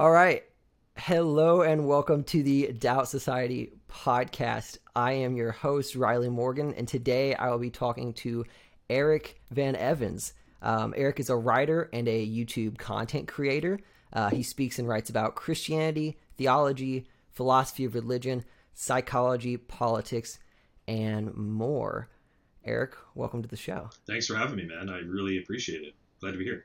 All right. Hello and welcome to the Doubt Society podcast. I am your host, Riley Morgan, and today I will be talking to Eric Van Evans. Um, Eric is a writer and a YouTube content creator. Uh, he speaks and writes about Christianity, theology, philosophy of religion, psychology, politics, and more. Eric, welcome to the show. Thanks for having me, man. I really appreciate it. Glad to be here.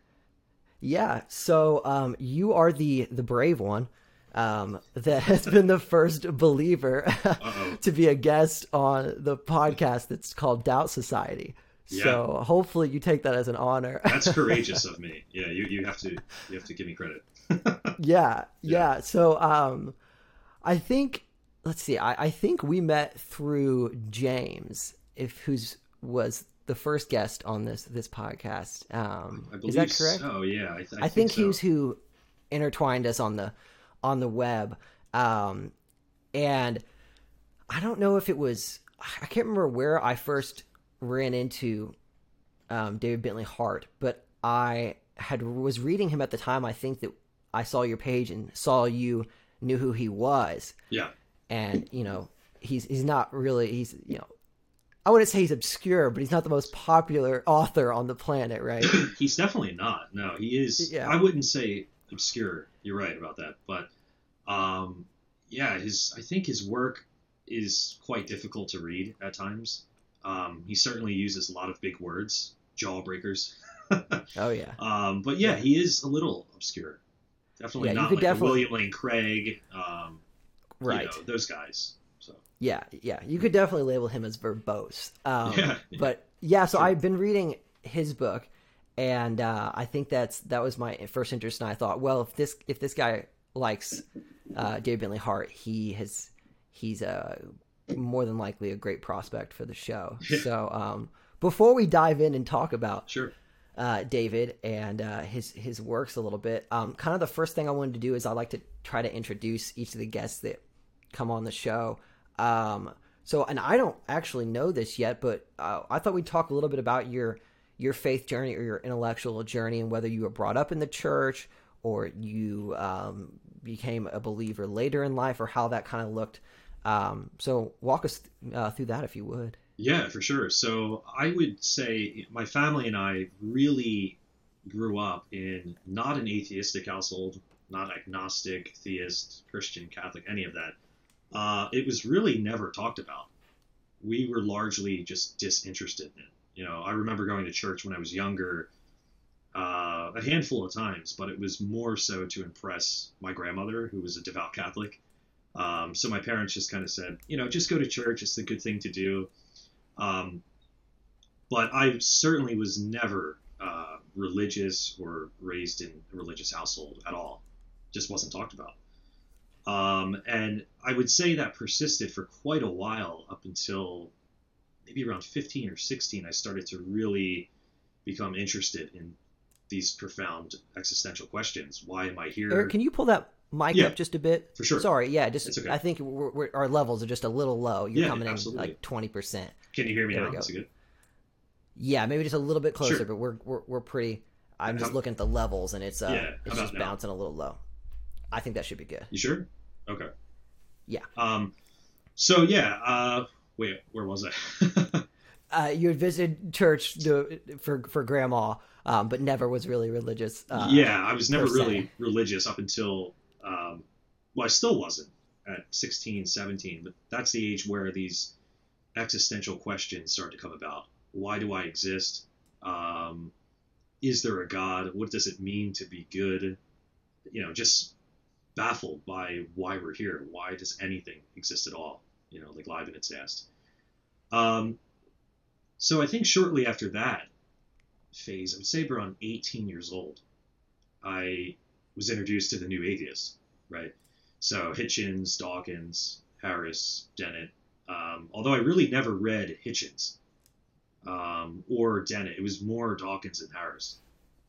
Yeah. So um, you are the the brave one um, that has been the first believer to be a guest on the podcast that's called Doubt Society. Yeah. So hopefully you take that as an honor. that's courageous of me. Yeah, you, you have to you have to give me credit. yeah, yeah, yeah. So um, I think let's see. I, I think we met through James, if who's was the first guest on this this podcast. Um, is that correct? Oh yeah, I, I, I think, think so. he was who intertwined us on the on the web. Um, and I don't know if it was I can't remember where I first ran into um, David Bentley Hart, but I had was reading him at the time. I think that I saw your page and saw you knew who he was. Yeah. And you know he's he's not really he's you know I wouldn't say he's obscure, but he's not the most popular author on the planet, right? he's definitely not. No, he is. Yeah. I wouldn't say obscure. You're right about that, but um, yeah, his I think his work is quite difficult to read at times. Um, he certainly uses a lot of big words, jawbreakers. oh yeah. Um, but yeah, yeah, he is a little obscure. Definitely yeah, not like definitely... William Lane Craig. Um, right. You know, those guys. Yeah, yeah, you could definitely label him as verbose. Um, yeah, But yeah, so sure. I've been reading his book, and uh, I think that's that was my first interest, and I thought, well, if this if this guy likes uh, David Bentley Hart, he has he's a uh, more than likely a great prospect for the show. so um, before we dive in and talk about sure. uh, David and uh, his his works a little bit, um, kind of the first thing I wanted to do is I like to try to introduce each of the guests that come on the show. Um, so, and I don't actually know this yet, but uh, I thought we'd talk a little bit about your your faith journey or your intellectual journey and whether you were brought up in the church or you um, became a believer later in life or how that kind of looked. Um, so walk us uh, through that if you would. Yeah, for sure. So I would say my family and I really grew up in not an atheistic household, not agnostic, theist, Christian, Catholic, any of that. Uh, it was really never talked about. We were largely just disinterested in it. You know, I remember going to church when I was younger uh, a handful of times, but it was more so to impress my grandmother, who was a devout Catholic. Um, so my parents just kind of said, you know, just go to church. It's a good thing to do. Um, but I certainly was never uh, religious or raised in a religious household at all. Just wasn't talked about. Um, and I would say that persisted for quite a while up until maybe around 15 or 16. I started to really become interested in these profound existential questions. Why am I here? Eric, can you pull that mic yeah, up just a bit? For sure. Sorry, yeah, just okay. I think we're, we're, our levels are just a little low. You're yeah, coming absolutely. in like twenty percent. Can you hear me there now? Yeah, maybe just a little bit closer, sure. but we're, we're we're pretty. I'm just looking at the levels, and it's uh, yeah, it's just bouncing a little low. I think that should be good. You sure? Okay. Yeah. Um. So yeah. Uh. Wait. Where was I? uh, you had visited church to, for for grandma um, but never was really religious. Uh, yeah, I was never really religious up until, um, well, I still wasn't at 16, 17, but that's the age where these existential questions start to come about. Why do I exist? Um, is there a God? What does it mean to be good? You know, just baffled by why we're here. Why does anything exist at all? You know, like Leibniz asked. Um, so I think shortly after that, phase, I would say around 18 years old, I was introduced to the new atheists, right? So Hitchens, Dawkins, Harris, Dennett. Um, although I really never read Hitchens um, or Dennett, it was more Dawkins and Harris.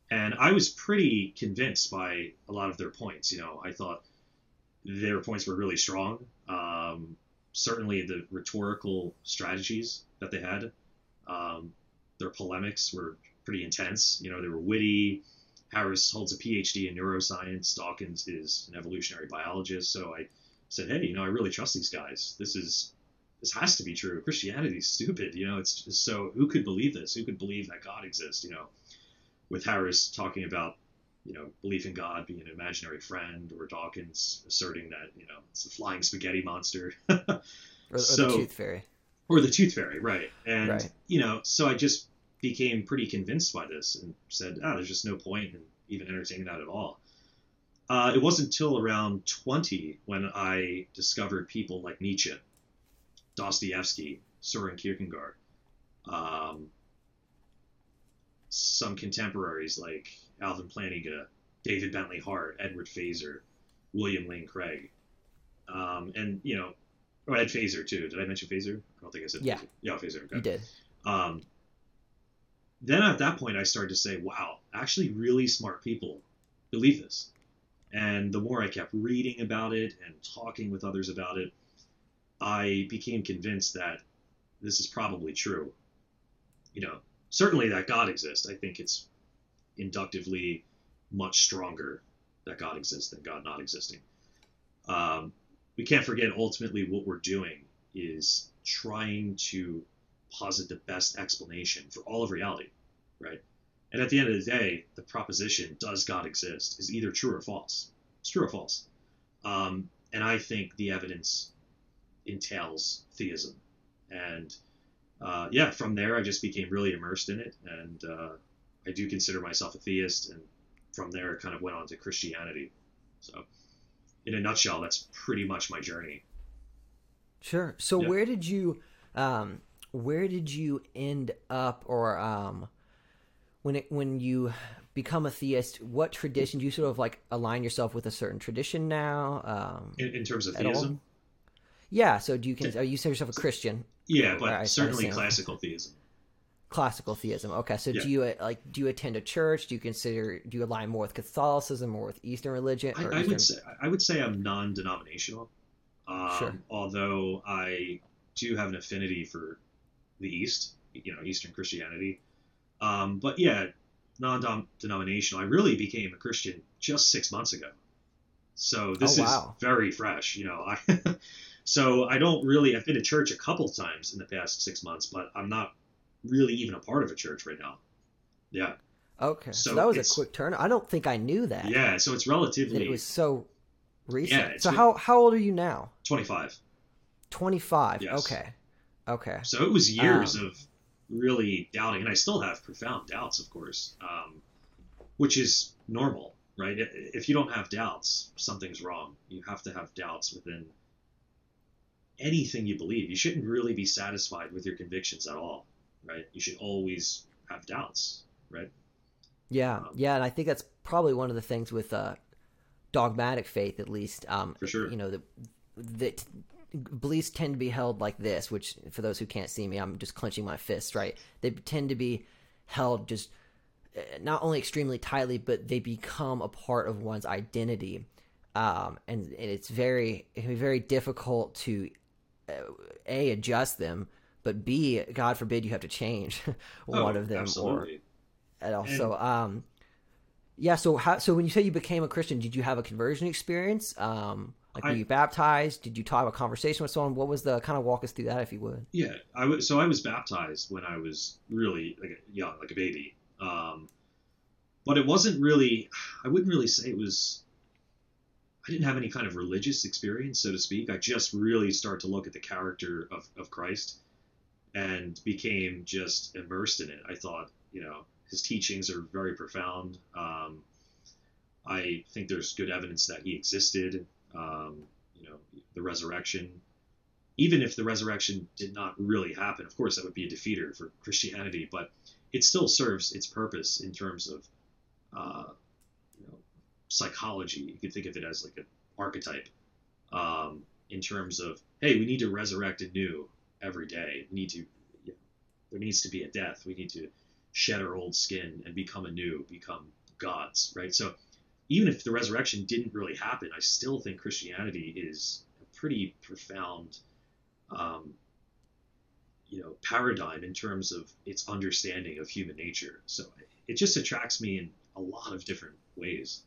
And I was pretty convinced by a lot of their points. You know, I thought their points were really strong. Um, certainly, the rhetorical strategies that they had, um, their polemics were pretty intense. You know, they were witty, Harris holds a PhD in neuroscience. Dawkins is an evolutionary biologist. So I said, hey, you know, I really trust these guys. This is this has to be true. Christianity's stupid. You know, it's just so who could believe this? Who could believe that God exists? You know, with Harris talking about you know belief in God being an imaginary friend, or Dawkins asserting that you know it's a flying spaghetti monster, or, or So- the tooth fairy. or the tooth fairy, right? And Right. you know, so I just became pretty convinced by this and said, ah, there's just no point in even entertaining that at all. Uh, it wasn't until around 20 when I discovered people like Nietzsche, Dostoevsky, Soren Kierkegaard, um, some contemporaries like Alvin Plantinga, David Bentley Hart, Edward Feser, William Lane Craig, um, and you know, oh, Ed Feser too. Did I mention Feser? I don't think I said. Yeah. Feser. Yeah, Feser. Okay. You did. Um, then at that point, I started to say, wow, actually, really smart people believe this. And the more I kept reading about it and talking with others about it, I became convinced that this is probably true. You know, certainly that God exists. I think it's inductively much stronger that God exists than God not existing. Um, we can't forget ultimately what we're doing is trying to posit the best explanation for all of reality, right? And at the end of the day, the proposition "Does God exist?" is either true or false. It's true or false. Um, and I think the evidence entails theism. And uh, yeah, from there, I just became really immersed in it, and uh, I do consider myself a theist. And from there, kind of went on to Christianity. So, in a nutshell, that's pretty much my journey. Sure. So Yeah. where did you um where did you end up or um when it when you become a theist, what tradition do you sort of like align yourself with a certain tradition now? Um In, in terms of theism. all? Yeah, so do you consider you consider yourself a Christian? yeah, but I certainly classical theism. Classical theism. Okay, so Yeah. do you uh, like do you attend a church? Do you consider do you align more with Catholicism or with Eastern religion? I, I Eastern... would say I would say I'm non-denominational. Um, Sure. Although I do have an affinity for the East, you know, Eastern Christianity. Um, but yeah, non-denominational. I really became a Christian just six months ago, so this Oh, wow. is very fresh. You know, I so I don't really. I've been to church a couple times in the past six months, but I'm not really even a part of a church right now. Yeah, Okay, so, So that was a quick turn. I don't think I knew that. yeah. So it's relatively it was so recent. Yeah, so been- how how old are you now? 25. Twenty five. Yes. Okay. Okay. So it was years Um, of really doubting, and I still have profound doubts, of course, um, which is normal, right? If you don't have doubts, something's wrong. You have to have doubts within anything you believe. You shouldn't really be satisfied with your convictions at all, right? You should always have doubts, right? Yeah, Um, yeah, and I think that's probably one of the things with uh, dogmatic faith, at least. Um, For sure. You know, the, that beliefs tend to be held like this, which for those who can't see me, I'm just clenching my fists. Right? They tend to be held just uh, not only extremely tightly, but they become a part of one's identity, um, and, and it's very it can be very difficult to a adjust them. But B, God forbid you have to change one Oh, of them, or absolutely. and also um yeah so how so when you say you became a christian did you have a conversion experience um like were I- you baptized did you talk have a conversation with someone what was the kind of walk us through that if you would Yeah, I was so I was baptized when I was really like young, like a baby. Um, but it wasn't really. I wouldn't really say it was. I didn't have any kind of religious experience, so to speak. I just really started to look at the character of, of Christ and became just immersed in it. I thought, you know, his teachings are very profound. Um, I think there's good evidence that he existed. Um, you know, the resurrection, even if the resurrection did not really happen, of course, that would be a defeater for Christianity, but it still serves its purpose in terms of, uh, psychology. You could think of it as like an archetype, um, in terms of, hey, we need to resurrect anew every day. We need to, you know, there needs to be a death. We need to shed our old skin and become anew, become gods, right? So even if the resurrection didn't really happen, I still think Christianity is a pretty profound, um, you know, paradigm in terms of its understanding of human nature. So it just attracts me in a lot of different ways.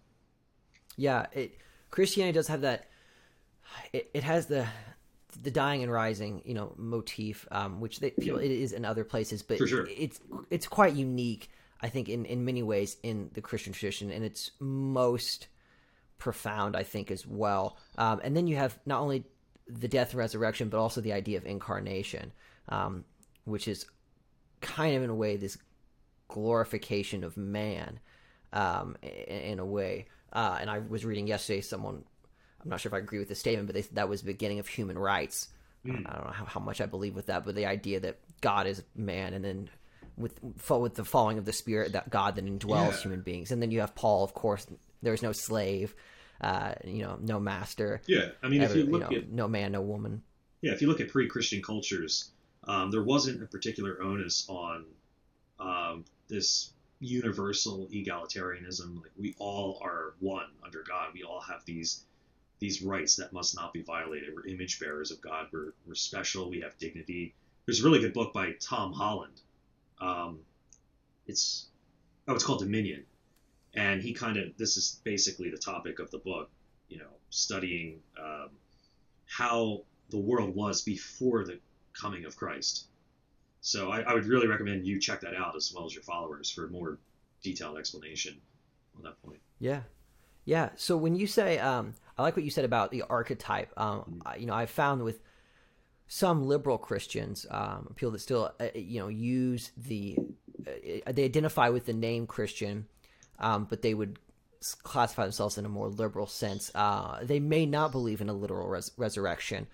Yeah, it Christianity does have that. It, it has the the dying and rising, you know, motif, um, which they feel it is in other places, but sure. it's it's quite unique, I think, in in many ways in the Christian tradition, and it's most profound, I think, as well. Um, and then you have not only the death and resurrection, but also the idea of incarnation, um, which is kind of in a way this glorification of man, um, in, in a way. Uh, and I was reading yesterday someone, I'm not sure if I agree with the statement, but they, that was the beginning of human rights. Mm. I don't know how, how much I believe with that, but the idea that God is man, and then with with the falling of the Spirit, that God then indwells Yeah. human beings, and then you have Paul, of course. There's no slave, uh, you know, no master, Yeah, I mean, if you look know, at no man, no woman. yeah, if you look at pre-Christian cultures, um, there wasn't a particular onus on um, this universal egalitarianism. Like we all are one under God. We all have these these rights that must not be violated. We're image bearers of God. We're we're special. We have dignity. There's a really good book by Tom Holland. Um, it's oh, it's called Dominion, and he kind of this is basically the topic of the book. You know, studying um, how the world was before the coming of Christ. So I, I would really recommend you check that out as well as your followers for a more detailed explanation on that point. Yeah, yeah. So when you say, um, I like what you said about the archetype. Um, I- you know, I found with some liberal Christians, um, people that still, uh, you know, use the, uh, they identify with the name Christian, um, but they would classify themselves in a more liberal sense. Uh, they may not believe in a literal res- resurrection,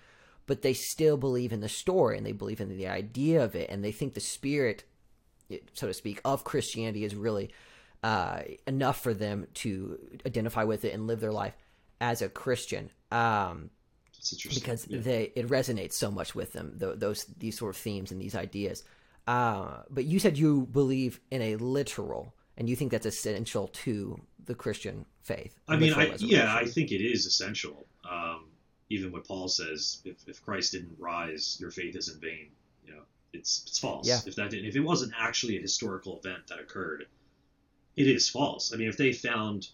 but they still believe in the story and they believe in the idea of it, and they think the spirit, so to speak, of Christianity is really uh, enough for them to identify with it and live their life as a Christian. Um, because Yeah. they it resonates so much with them th- those these sort of themes and these ideas uh, but you said you believe in a literal and you think that's essential to the christian faith i mean, I, yeah, I think it is essential. Um, even what Paul says, if, if Christ didn't rise, your faith is in vain. You know, it's it's false. Yeah. If that didn't, if it wasn't actually a historical event that occurred, it is false. I mean, if they found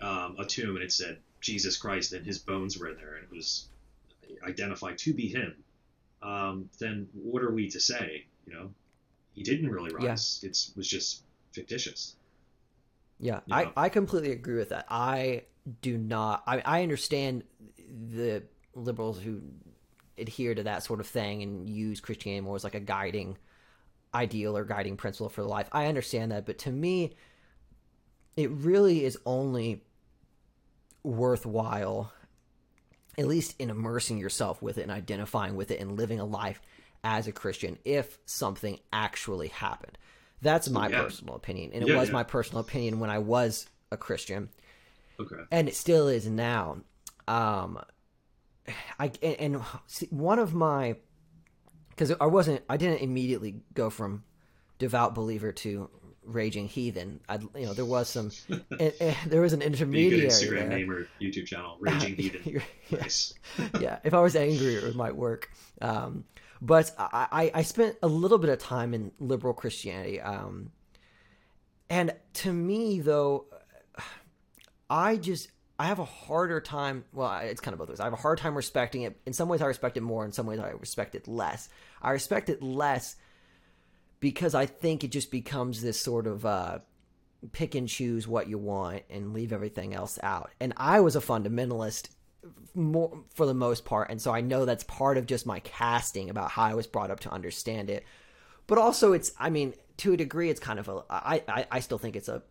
um, a tomb and it said Jesus Christ and his bones were in there and it was identified to be him, um, then what are we to say? You know, he didn't really Yeah. rise. It was just fictitious. yeah Yeah. I, I completely agree with that i do not I, I understand the liberals who adhere to that sort of thing and use christianity more as like a guiding ideal or guiding principle for life i understand that but to me it really is only worthwhile at least in immersing yourself with it and identifying with it and living a life as a christian if something actually happened that's my Yeah. personal opinion and it Yeah, was yeah. my personal opinion when i was a christian Okay. and it still is now. Um, I and, and see, one of my because I wasn't I didn't immediately go from devout believer to raging heathen. I you know there was some eh, eh, there was an Be a good intermediary Instagram name or YouTube channel, Raging Heathen. yeah, Nice. yeah, if I was angry, it might work. Um, but I, I, I spent a little bit of time in liberal Christianity. Um, and to me, though, I just I have a harder time. Well, it's kind of both ways. I have a hard time respecting it. In some ways, I respect it more. In some ways, I respect it less. I respect it less because I think it just becomes this sort of uh, pick and choose what you want and leave everything else out. And I was a fundamentalist more for the most part, and so I know that's part of just my casting about how I was brought up to understand it. But also, it's I mean, to a degree, it's kind of a I I, I still think it's a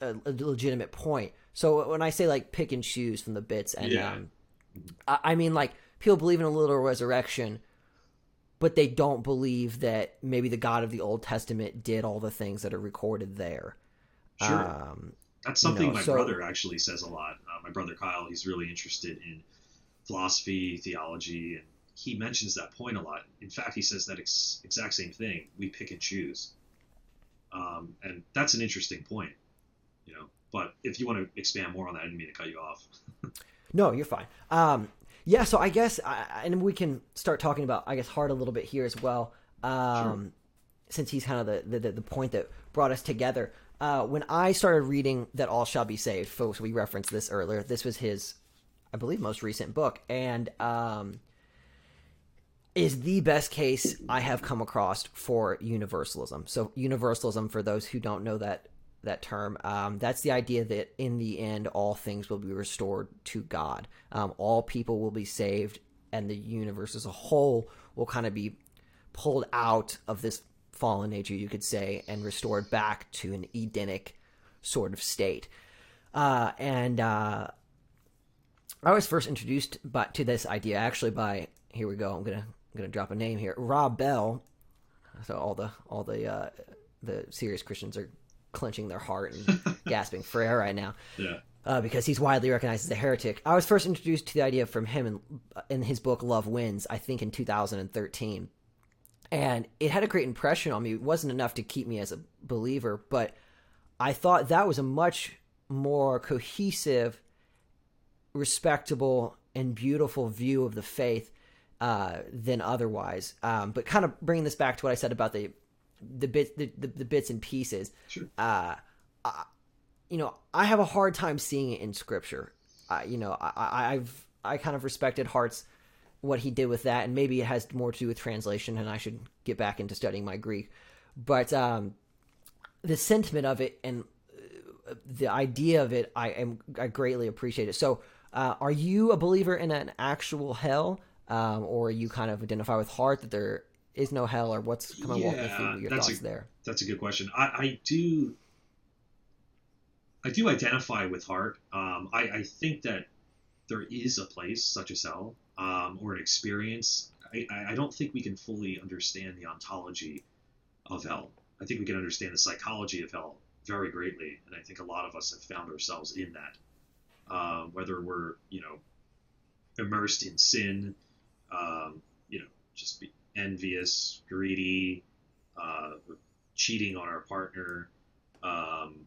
a, a legitimate point. So when I say like pick and choose from the bits, and Yeah. um, I, I mean like people believe in a literal resurrection, but they don't believe that maybe the God of the Old Testament did all the things that are recorded there. Sure. Um, That's something know, my so- brother actually says a lot. Uh, my brother Kyle, he's really interested in philosophy, theology, and he mentions that point a lot. In fact, he says that ex- exact same thing. We pick and choose, um, and that's an interesting point, you know. But if you want to expand more on that, I didn't mean to cut you off. No, you're fine. Um, yeah, so I guess, I, and we can start talking about, I guess, Hart a little bit here as well, um, since he's kind of the, the the point that brought us together. uh, when I started reading that all shall be saved, folks, we referenced this earlier. This was his, I believe, most recent book, and um, is the best case I have come across for universalism. So, universalism, for those who don't know that that term, um, that's the idea that in the end, all things will be restored to God. Um, all people will be saved, and the universe as a whole will kind of be pulled out of this fallen nature, you could say, and restored back to an Edenic sort of state. Uh, and uh, I was first introduced by, to this idea actually by here we go. I'm gonna I'm gonna drop a name here. Rob Bell. So all the all the uh, the serious Christians are clenching their heart and gasping for air right now. Yeah. Uh, because he's widely recognized as a heretic. I was first introduced to the idea from him in, in his book Love Wins, I think in 2013. And it had a great impression on me. It wasn't enough to keep me as a believer, but I thought that was a much more cohesive, respectable, and beautiful view of the faith uh, than otherwise. Um, but kind of bringing this back to what I said about the the bits the, the, the bits and pieces. Sure. Uh, I, you know, I have a hard time seeing it in scripture. Uh, you know, I, I've I kind of respected Hart's what he did with that, and maybe it has more to do with translation, and I should get back into studying my Greek. But um, the sentiment of it and uh, the idea of it, I am I greatly appreciate it. So, uh, are you a believer in an actual hell, um, or you kind of identify with Hart that there is no hell, or what's come on, walk me Yeah, through your that's thoughts a- there? That's a good question. I, I do. I do identify with Hart Um, I, I think that there is a place such as hell, um, or an experience. I, I I don't think we can fully understand the ontology of hell. I think we can understand the psychology of hell very greatly, and I think a lot of us have found ourselves in that. Um, whether we're you know immersed in sin, um, you know, just be envious, greedy, uh, cheating on our partner, um,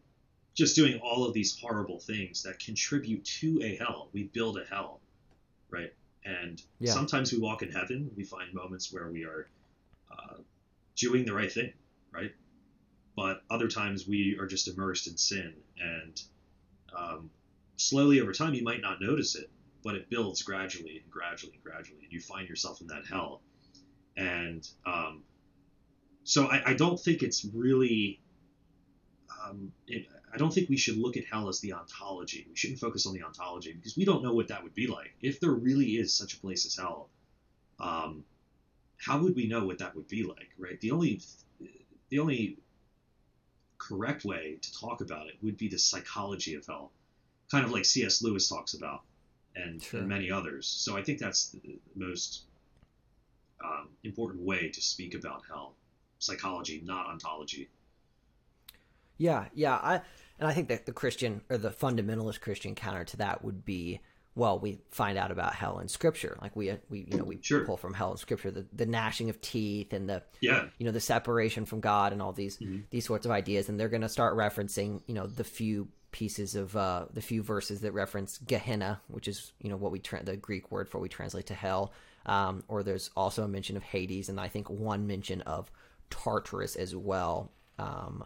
just doing all of these horrible things that contribute to a hell. We build a hell, right? And Yeah. sometimes we walk in heaven, we find moments where we are uh, doing the right thing, right? But other times we are just immersed in sin, and um, slowly over time you might not notice it, but it builds gradually and gradually and gradually, and you find yourself in that hell. And um, so I, I don't think it's really. Um, it, I don't think we should look at hell as the ontology. We shouldn't focus on the ontology because we don't know what that would be like. If there really is such a place as hell, um, how would we know what that would be like, right? The only, the only correct way to talk about it would be the psychology of hell, kind of like C.S. Lewis talks about, and, Sure. and many others. So I think that's the most um, important way to speak about hell psychology not ontology Yeah, yeah. I and I think that the Christian or the fundamentalist Christian counter to that would be well, we find out about hell in Scripture, like we we you know we Sure. pull from hell in Scripture, the the gnashing of teeth and the yeah you know the separation from God and all these Mhm. these sorts of ideas, and they're going to start referencing you know the few pieces of uh, the few verses that reference Gehenna, which is you know what we tra- the Greek word for what we translate to hell, um, or there's also a mention of Hades, and I think one mention of Tartarus as well, um,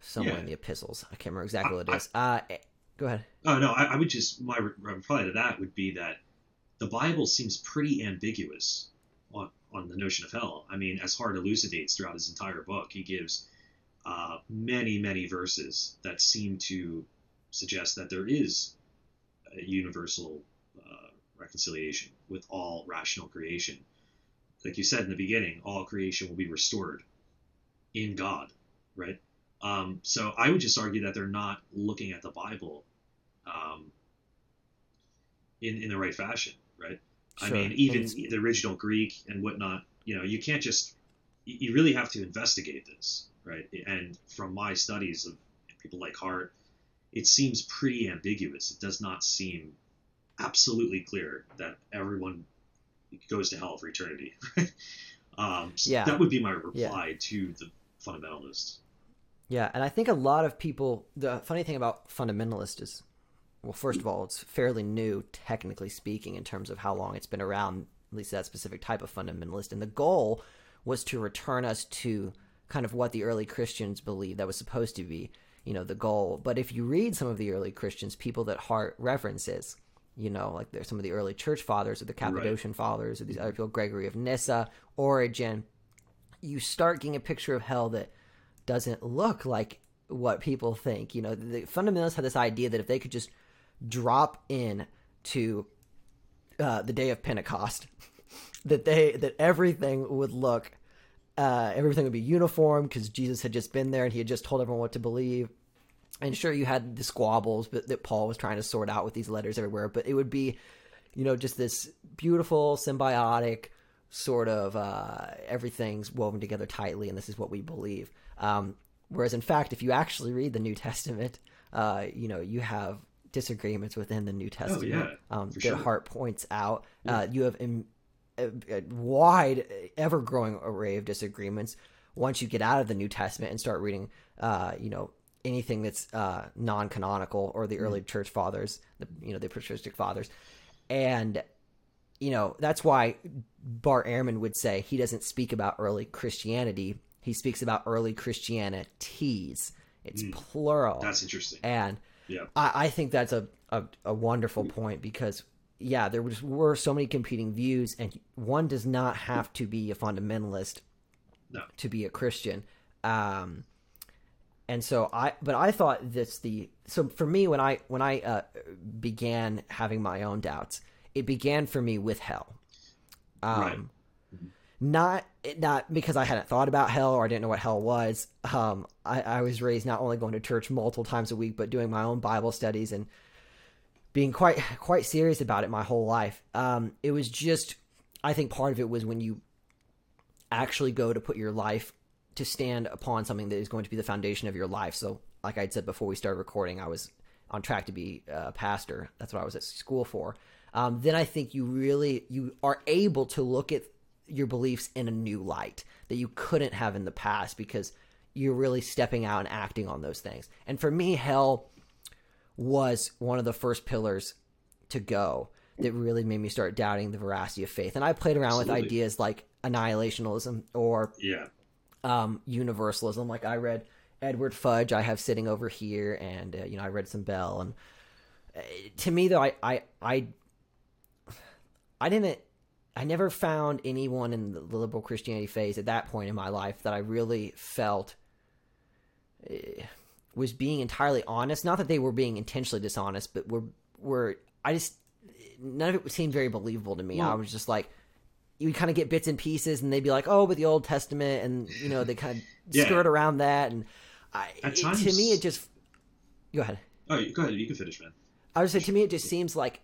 somewhere Yeah. in the epistles. I can't remember exactly what I- it is. Uh, eh, go ahead. oh no I, I would just my reply to that would be that the bible seems pretty ambiguous on, on the notion of hell i mean as hart elucidates throughout his entire book he gives uh, many many verses that seem to suggest that there is a universal reconciliation with all rational creation like you said in the beginning all creation will be restored in god right um, so i would just argue that they're not looking at the bible um, in in the right fashion, right? I mean, even the original Greek and whatnot, you know, you can't just you really have to investigate this, right? And from my studies of people like Hart, it seems pretty ambiguous. It does not seem absolutely clear that everyone goes to hell for eternity. um, so Yeah. that would be my reply to the fundamentalists. Yeah, and I think a lot of people. The funny thing about fundamentalist is, well, first of all, it's fairly new, technically speaking, in terms of how long it's been around. At least that specific type of fundamentalist, and the goal was to return us to kind of what the early Christians believed that was supposed to be, you know, the goal. But if you read some of the early Christians, people that Hart references, you know, like there's some of the early church fathers or the Cappadocian right. fathers or these other people, Gregory of Nyssa, Origen, you start getting a picture of hell that doesn't look like what people think. You know, the fundamentalists had this idea that if they could just drop in to uh, the day of Pentecost, that they that everything would look uh, everything would be uniform because Jesus had just been there and he had just told everyone what to believe. And sure, you had the squabbles but, that Paul was trying to sort out with these letters everywhere, but it would be, you know, just this beautiful, symbiotic sort of uh, everything's woven together tightly, and this is what we believe. Um, whereas, in fact, if you actually read the New Testament, uh, you know, you have disagreements within the New Testament oh, yeah, um, that sure. Hart points out. Yeah. Uh, you have a, a wide, ever growing array of disagreements once you get out of the New Testament and start reading, uh, you know, anything that's uh, non-canonical or the early mm. church fathers, the you know the patristic fathers, and you know that's why Bart Ehrman would say he doesn't speak about early Christianity. He speaks about early Christianities. It's mm. plural. That's interesting. And yeah, I, I think that's a, a, a wonderful point because yeah, there was, were so many competing views, and one does not have to be a fundamentalist no. to be a Christian. Um, and so I, but I thought that's the so for me when I when I uh, began having my own doubts, it began for me with hell. Um, right. Not not because I hadn't thought about hell or I didn't know what hell was. Um, I, I was raised not only going to church multiple times a week, but doing my own Bible studies and being quite quite serious about it my whole life. Um, it was just, I think part of it was when you actually go to put your life to stand upon something that is going to be the foundation of your life. So, like I said before we started recording, I was on track to be a pastor. That's what I was at school for. Um, then I think you really you are able to look at your beliefs in a new light that you couldn't have in the past because you're really stepping out and acting on those things. And for me, hell was one of the first pillars to go that really made me start doubting the veracity of faith. And I played around Absolutely. with ideas like annihilationism or yeah. Um, universalism. Like I read Edward Fudge, I have sitting over here, and uh, you know I read some Bell. And uh, to me, though, I, I I I didn't. I never found anyone in the liberal Christianity phase at that point in my life that I really felt. Uh, was being entirely honest. Not that they were being intentionally dishonest, but were were I just none of it seemed very believable to me. Well, I was just like, you would kind of get bits and pieces, and they'd be like, "Oh, but the Old Testament," and you know they kind of yeah. skirt around that, and I, it, times... to me it just go ahead. Oh, go ahead. You can finish, man. I would say to me it just seems like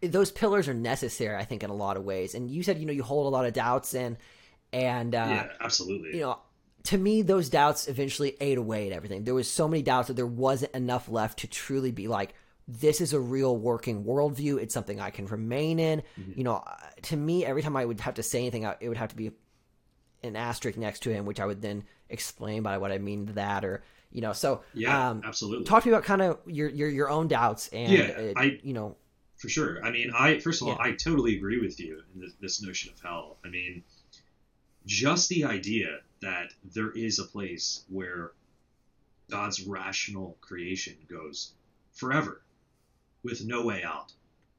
those pillars are necessary. I think in a lot of ways, and you said you know you hold a lot of doubts in, and uh, yeah, absolutely. You know, to me, those doubts eventually ate away at everything. There was so many doubts that there wasn't enough left to truly be like, this is a real working worldview. It's something I can remain in. Mm-hmm. You know, uh, to me, every time I would have to say anything, it would have to be an asterisk next to him, which I would then explain by what I mean to that, or you know. So yeah, um, absolutely. Talk to me about kind of your your your own doubts and yeah, uh, I you know for sure. I mean, I first of all, yeah. I totally agree with you in this, this notion of hell. I mean, just the idea that there is a place where God's rational creation goes forever with no way out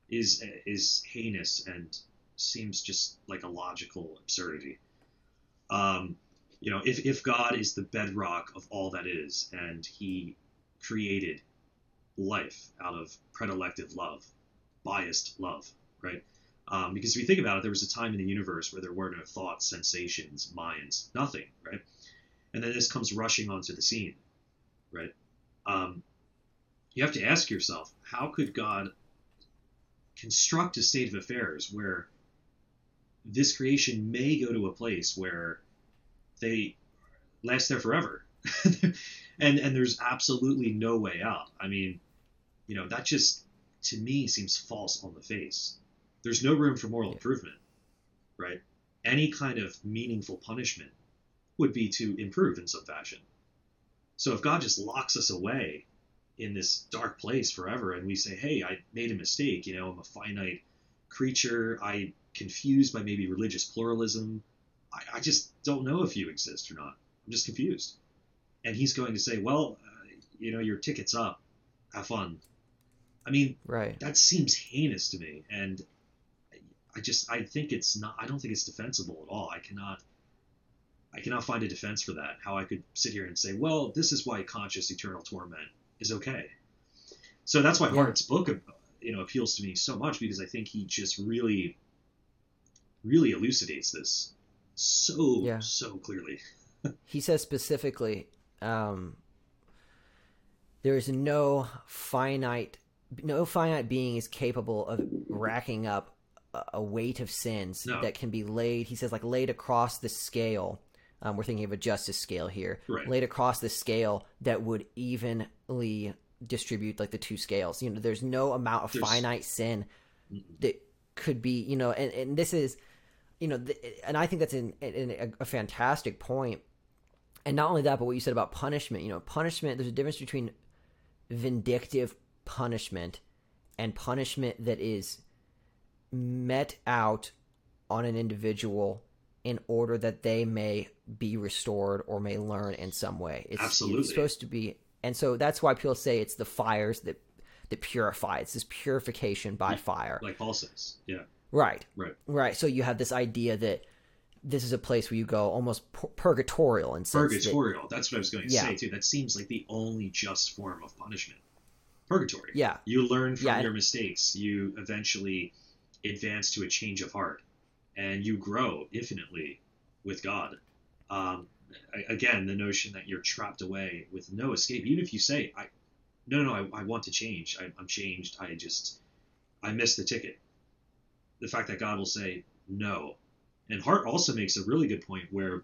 is is heinous and seems just like a logical absurdity. Um, you know, if, if God is the bedrock of all that is, and He created life out of predilective love, biased love, right? Um, because if you think about it, there was a time in the universe where there were no thoughts, sensations, minds, nothing, right? And then this comes rushing onto the scene, right? Um, you have to ask yourself, how could God construct a state of affairs where this creation may go to a place where they last there forever? and and there's absolutely no way out. I mean, you know, that just to me seems false on the face there's no room for moral improvement, right? Any kind of meaningful punishment would be to improve in some fashion. So if God just locks us away in this dark place forever and we say, hey, I made a mistake, you know, I'm a finite creature, I confused by maybe religious pluralism, I, I just don't know if you exist or not. I'm just confused. And he's going to say, well, uh, you know, your ticket's up. Have fun. I mean, right. that seems heinous to me. And I just, I think it's not, I don't think it's defensible at all. I cannot, I cannot find a defense for that. How I could sit here and say, well, this is why conscious eternal torment is okay. So that's why Yeah. Hart's book, you know, appeals to me so much because I think he just really, really elucidates this so Yeah. so clearly. he says specifically um, there is no finite no finite being is capable of racking up a- weight of sins No. that can be laid he says like laid across the scale um, we're thinking of a justice scale here. Right. laid across the scale that would evenly distribute like the two scales. You know there's no amount of There's- finite sin that could be you know and, and this is you know th- and i think that's an, an, a, a fantastic point. And not only that but what you said about punishment you know punishment there's a difference between vindictive punishment and punishment that is met out on an individual in order that they may be restored or may learn in some way it's, Absolutely. it's supposed to be and so that's why people say it's the fires that that purify it's this purification by Yeah. fire Like Paul says. Yeah. Right. Right. Right. So you have this idea that this is a place where you go almost pur- purgatorial in sense that- Purgatorial. That's what I was going to Yeah. say too. That seems like the only just form of punishment. Purgatory. yeah. You learn from Yeah, your mistakes. You eventually advance to a change of heart, and you grow infinitely with God. Um, again, the notion that you're trapped away with no escape, even if you say, "I, no, no, I, I want to change. I, I'm changed. I just, I missed the ticket." The fact that God will say no, and Hart also makes a really good point where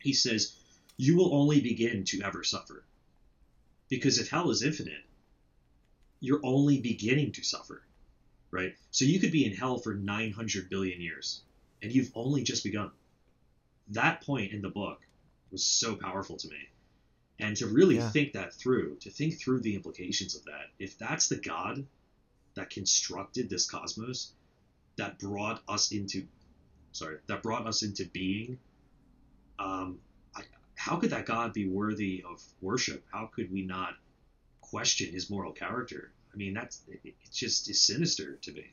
he says, "You will only begin to ever suffer." Because if hell is infinite, you're only beginning to suffer, right? So you could be in hell for 900 billion years, and you've only just begun. That point in the book was so powerful to me. And to really Yeah. think that through, to think through the implications of that, if that's the God that constructed this cosmos, that brought us into, sorry, that brought us into being, um, I, how could that God be worthy of worship? How could we not question his moral character? I mean, that's it, just is sinister to me.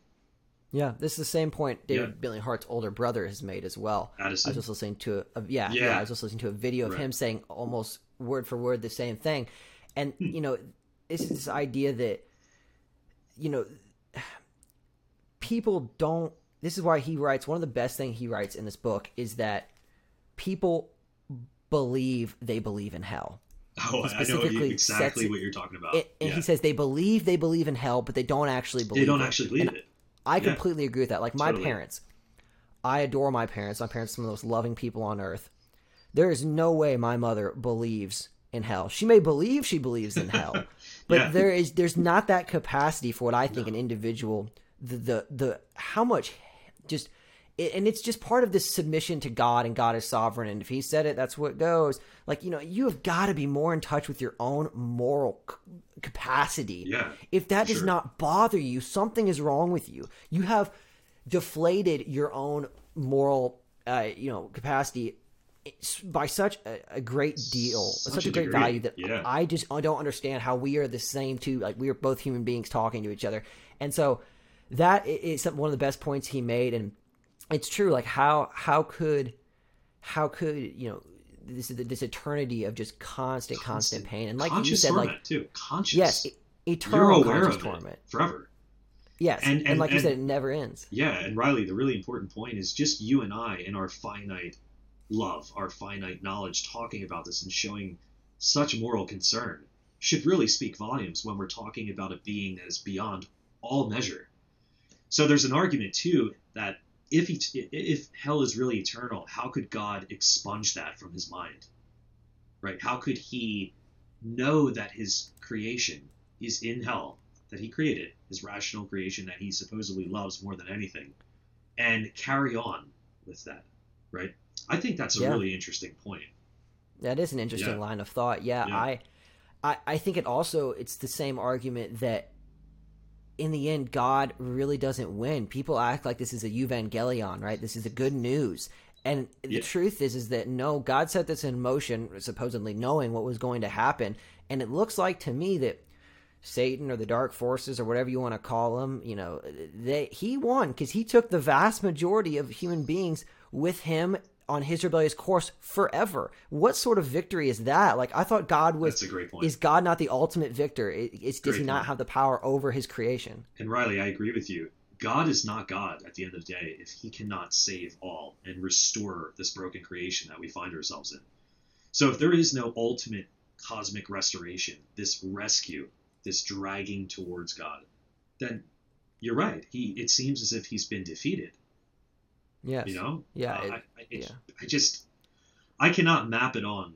Yeah. This is the same point David Yeah. Billy Hart's older brother has made as well. I was just listening to a, a yeah, yeah Yeah. I was just listening to a video of Right. him saying almost word for word the same thing, and Hmm. you know, this is this idea that you know people don't. This is why he writes one of the best thing he writes in this book is that people believe they believe in hell. Oh, I know specifically exactly what you're talking about. It, and Yeah. he says they believe they believe in hell, but they don't actually believe. they don't it. actually believe And it. I Yeah. completely agree with that. Like my Totally. parents, I adore my parents. My parents are some of the most loving people on earth. There is no way my mother believes in hell. She may believe she believes in hell, but Yeah. there is there's not that capacity for what I think an individual the the, the how much just it, and it's just part of this submission to God and God is sovereign and if he said it that's what goes like you know you have got to be more in touch with your own moral c- capacity Yeah. if that does Sure. not bother you something is wrong with you you have deflated your own moral uh, you know capacity by such a, a great deal Such such, a great degree, value that yeah. i just I don't understand how we are the same two like we are both human beings talking to each other and so that is one of the best points he made and it's true like how how could how could you know this this eternity of just constant constant, Constant- pain and like you said like too. Conscious. yes you're eternal aware conscious of torment forever. yes And- and, and- like you said it never ends Yeah, and Riley, the really important point is just you and I in our finite love, our finite knowledge, talking about this and showing such moral concern should really speak volumes when we're talking about a being that is beyond all measure. So there's an argument too that if he, if hell is really eternal, how could God expunge that from his mind? Right? How could he know that his creation is in hell that he created, his rational creation that he supposedly loves more than anything, and carry on with that, right? I think that's a Yeah. really interesting point. That is an interesting Yeah. line of thought. Yeah, Yeah. I, I, I think it also it's the same argument that in the end God really doesn't win. People act like this is a evangelion, right? This is the good news, And Yeah. the truth is, is that no, God set this in motion, supposedly knowing what was going to happen. And it looks like to me that Satan or the dark forces or whatever you want to call them, you know, they he won because he took the vast majority of human beings with him on his rebellious course forever. What sort of victory is that? Like I thought God was. That's a great point. Is God not the ultimate victor? It's, does he not point. have the power over his creation? And Riley, I agree with you. God is not God at the end of the day if he cannot save all and restore this broken creation that we find ourselves in. So if there is no ultimate cosmic restoration, this rescue, this dragging towards God, then you're right. He it seems as if he's been defeated. Yes. You know? Yeah, Uh, it- I, I, it- yeah. I just I cannot map it on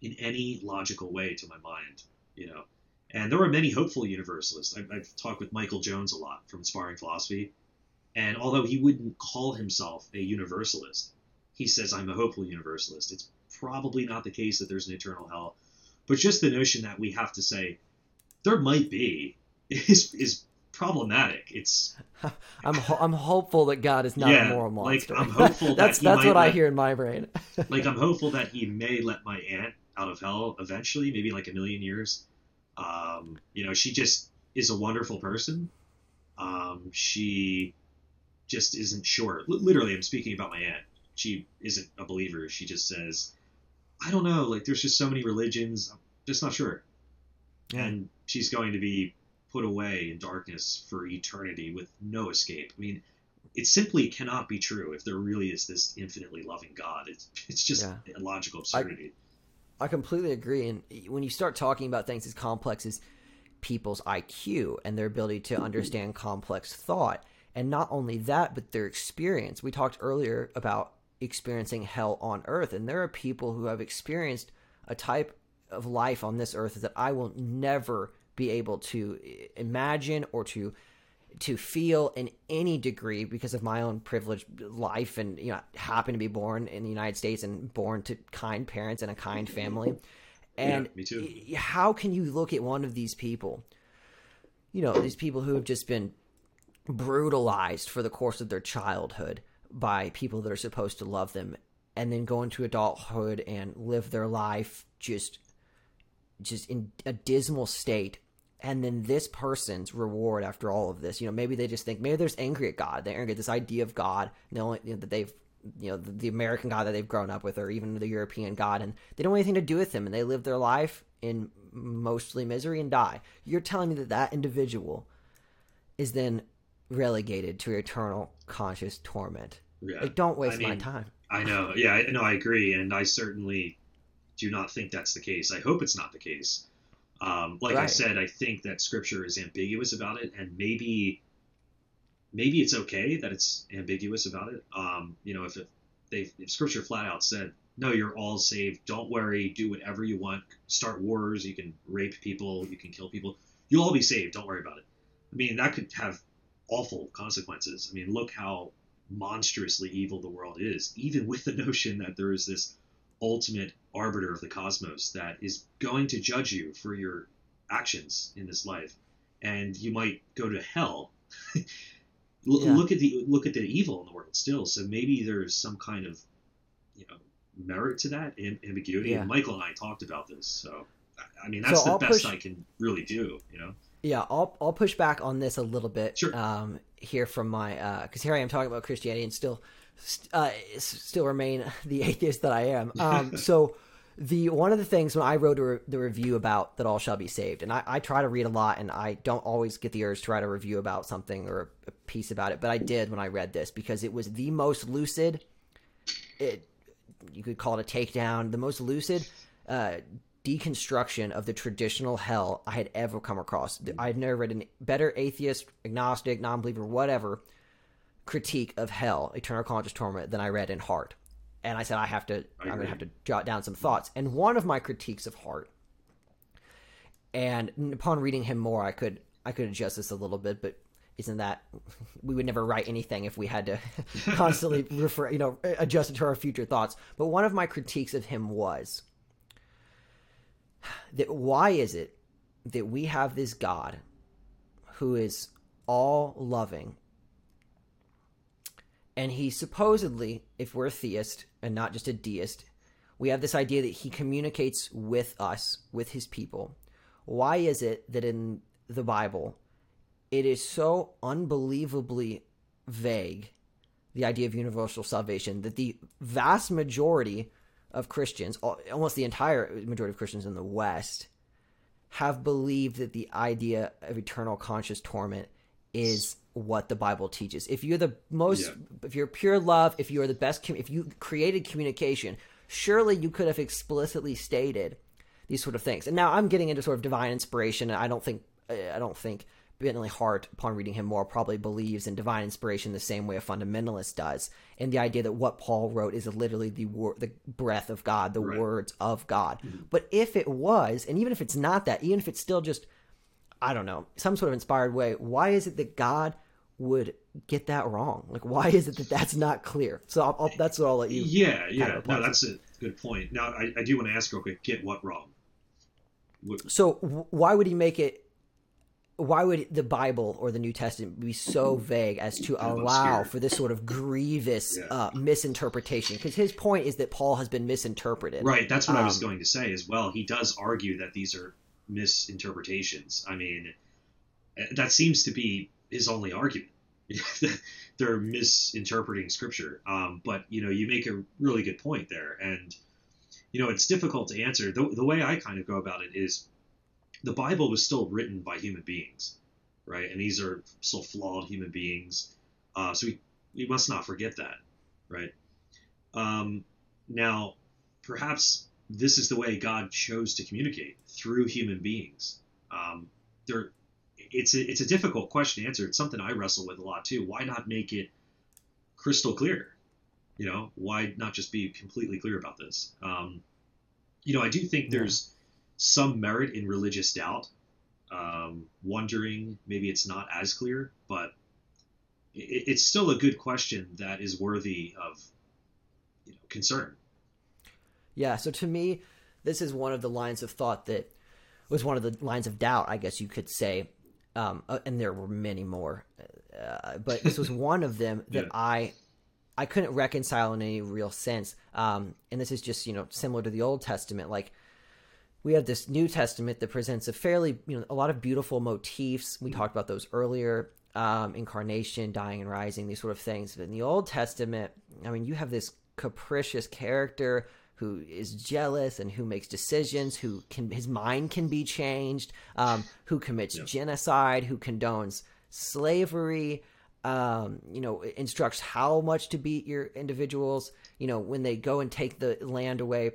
in any logical way to my mind. You know, and there are many hopeful universalists. I've, I've talked with Michael Jones a lot from Inspiring Philosophy, and although he wouldn't call himself a universalist, he says I'm a hopeful universalist. It's probably not the case that there's an eternal hell, but just the notion that we have to say there might be is is problematic. It's I'm ho- I'm hopeful that God is not Yeah, a moral like, monster. I'm hopeful that that's that's what I hear in my brain. like I'm hopeful that he may let my aunt out of hell eventually, maybe like a million years. Um, you know, she just is a wonderful person. Um, she just isn't sure. L- literally, I'm speaking about my aunt. She isn't a believer. She just says, I don't know. Like, there's just so many religions. I'm just not sure. Yeah. And she's going to be put away in darkness for eternity with no escape. I mean, it simply cannot be true if there really is this infinitely loving God. It's it's just Yeah. a logical absurdity. I completely agree. And when you start talking about things as complex as people's IQ and their ability to understand complex thought, and not only that, but their experience. We talked earlier about experiencing hell on earth, and there are people who have experienced a type of life on this earth that I will never be able to eh, imagine or to to feel in any degree because of my own privileged life and you know happen to be born in the United States and born to kind parents and a kind family. And me too. how can you look at one of these people, you know, these people who have just been brutalized for the course of their childhood by people that are supposed to love them and then go into adulthood and live their life just just in a dismal state and then this person's reward after all of this you know maybe they just think maybe they're angry at god they're angry at this idea of god and the only you know, that they've you know the, the american god that they've grown up with or even the european god and they don't want anything to do with him and they live their life in mostly misery and die you're telling me that that individual is then relegated to eternal conscious torment Yeah. like don't waste I my time I know. Yeah, I- no, I agree, and I certainly do not think that's the case. I hope it's not the case. Um, like I said, I think that Scripture is ambiguous about it, and maybe, maybe it's okay that it's ambiguous about it. Um, you know, if they if Scripture flat out said, "No, you're all saved. Don't worry. Do whatever you want. Start wars. You can rape people. You can kill people. You'll all be saved. Don't worry about it." I mean, that could have awful consequences. I mean, look how monstrously evil the world is, even with the notion that there is this ultimate arbiter of the cosmos that is going to judge you for your actions in this life, and you might go to hell. L- Yeah. Look at the look at the evil in the world still. So maybe there's some kind of you know merit to that am- ambiguity. Yeah. And Michael and I talked about this. So I- mean that's So the I'll best push- I can really do. You know. Yeah, I'll I'll push back on this a little bit. Sure. Um, here from my because here I am talking about Christianity and still, uh, still remain the atheist that I am. Um, so the one of the things when I wrote a re- the review about that all shall be saved, and I, I try to read a lot, and I don't always get the urge to write a review about something or a piece about it, but I did when I read this because it was the most lucid. It you could call it a takedown, the most lucid uh, deconstruction of the traditional hell I had ever come across. I had never read a better atheist, agnostic, non-believer, whatever critique of hell, eternal conscious torment than I read in Hart. And I said I have to. I I'm going to have to jot down some thoughts. And one of my critiques of Hart, and upon reading him more, I could I could adjust this a little bit, but isn't that we would never write anything if we had to constantly refer you know adjust it to our future thoughts but one of my critiques of him was that why is it that we have this god who is all loving and he supposedly, if we're a theist and not just a deist, we have this idea that he communicates with us, with his people. Why is it that in the Bible it is so unbelievably vague, the idea of universal salvation, that the vast majority of Christians, almost the entire majority of Christians in the West, have believed that the idea of eternal conscious torment is what the Bible teaches. If you're the most, yeah. if you're pure love, if you are the best, if you created communication, surely you could have explicitly stated these sort of things. And now I'm getting into sort of divine inspiration. And I don't think, I don't think Bentley Hart, upon reading him more, probably believes in divine inspiration the same way a fundamentalist does, and the idea that what Paul wrote is literally the wor- the breath of God, the right. words of God. Mm-hmm. But if it was, and even if it's not that, even if it's still just, I don't know, some sort of inspired way, why is it that God would get that wrong? Like, why is it that that's not clear? So I'll, I'll, that's what I'll let you. Yeah, yeah, no, that's a good point. Now, I, I do want to ask real quick: get what wrong? What... So why would he make it? Why would the Bible or the New Testament be so vague as to allow for this sort of grievous yeah. uh, misinterpretation? Because his point is that Paul has been misinterpreted. Right. That's what um, I was um, going to say as well. He does argue that these are misinterpretations. I mean, that seems to be his only argument. They're misinterpreting scripture. Um, but you know, you make a really good point there, and you know, it's difficult to answer. The, the way I kind of go about it is, the Bible was still written by human beings, right? And these are still flawed human beings. Uh, so we we must not forget that, right? Um, now, perhaps this is the way God chose to communicate through human beings. Um, there, it's a, it's a difficult question to answer. It's something I wrestle with a lot too. Why not make it crystal clear? You know, why not just be completely clear about this? Um, you know, I do think there's some merit in religious doubt, um, wondering maybe it's not as clear, but it, it's still a good question that is worthy of you know, concern. Yeah. So to me, this is one of the lines of thought that was one of the lines of doubt, I guess you could say, um, uh, and there were many more, uh, but this was one of them that yeah. I I couldn't reconcile in any real sense. Um, and this is just you know similar to the Old Testament, like we have this New Testament that presents a fairly you know a lot of beautiful motifs. We talked about those earlier. Um, incarnation, dying and rising, these sort of things. But in the Old Testament, I mean, you have this capricious character who is jealous and who makes decisions, who can his mind can be changed, um, who commits yep. genocide, who condones slavery, um, you know, instructs how much to beat your individuals. You know, when they go and take the land away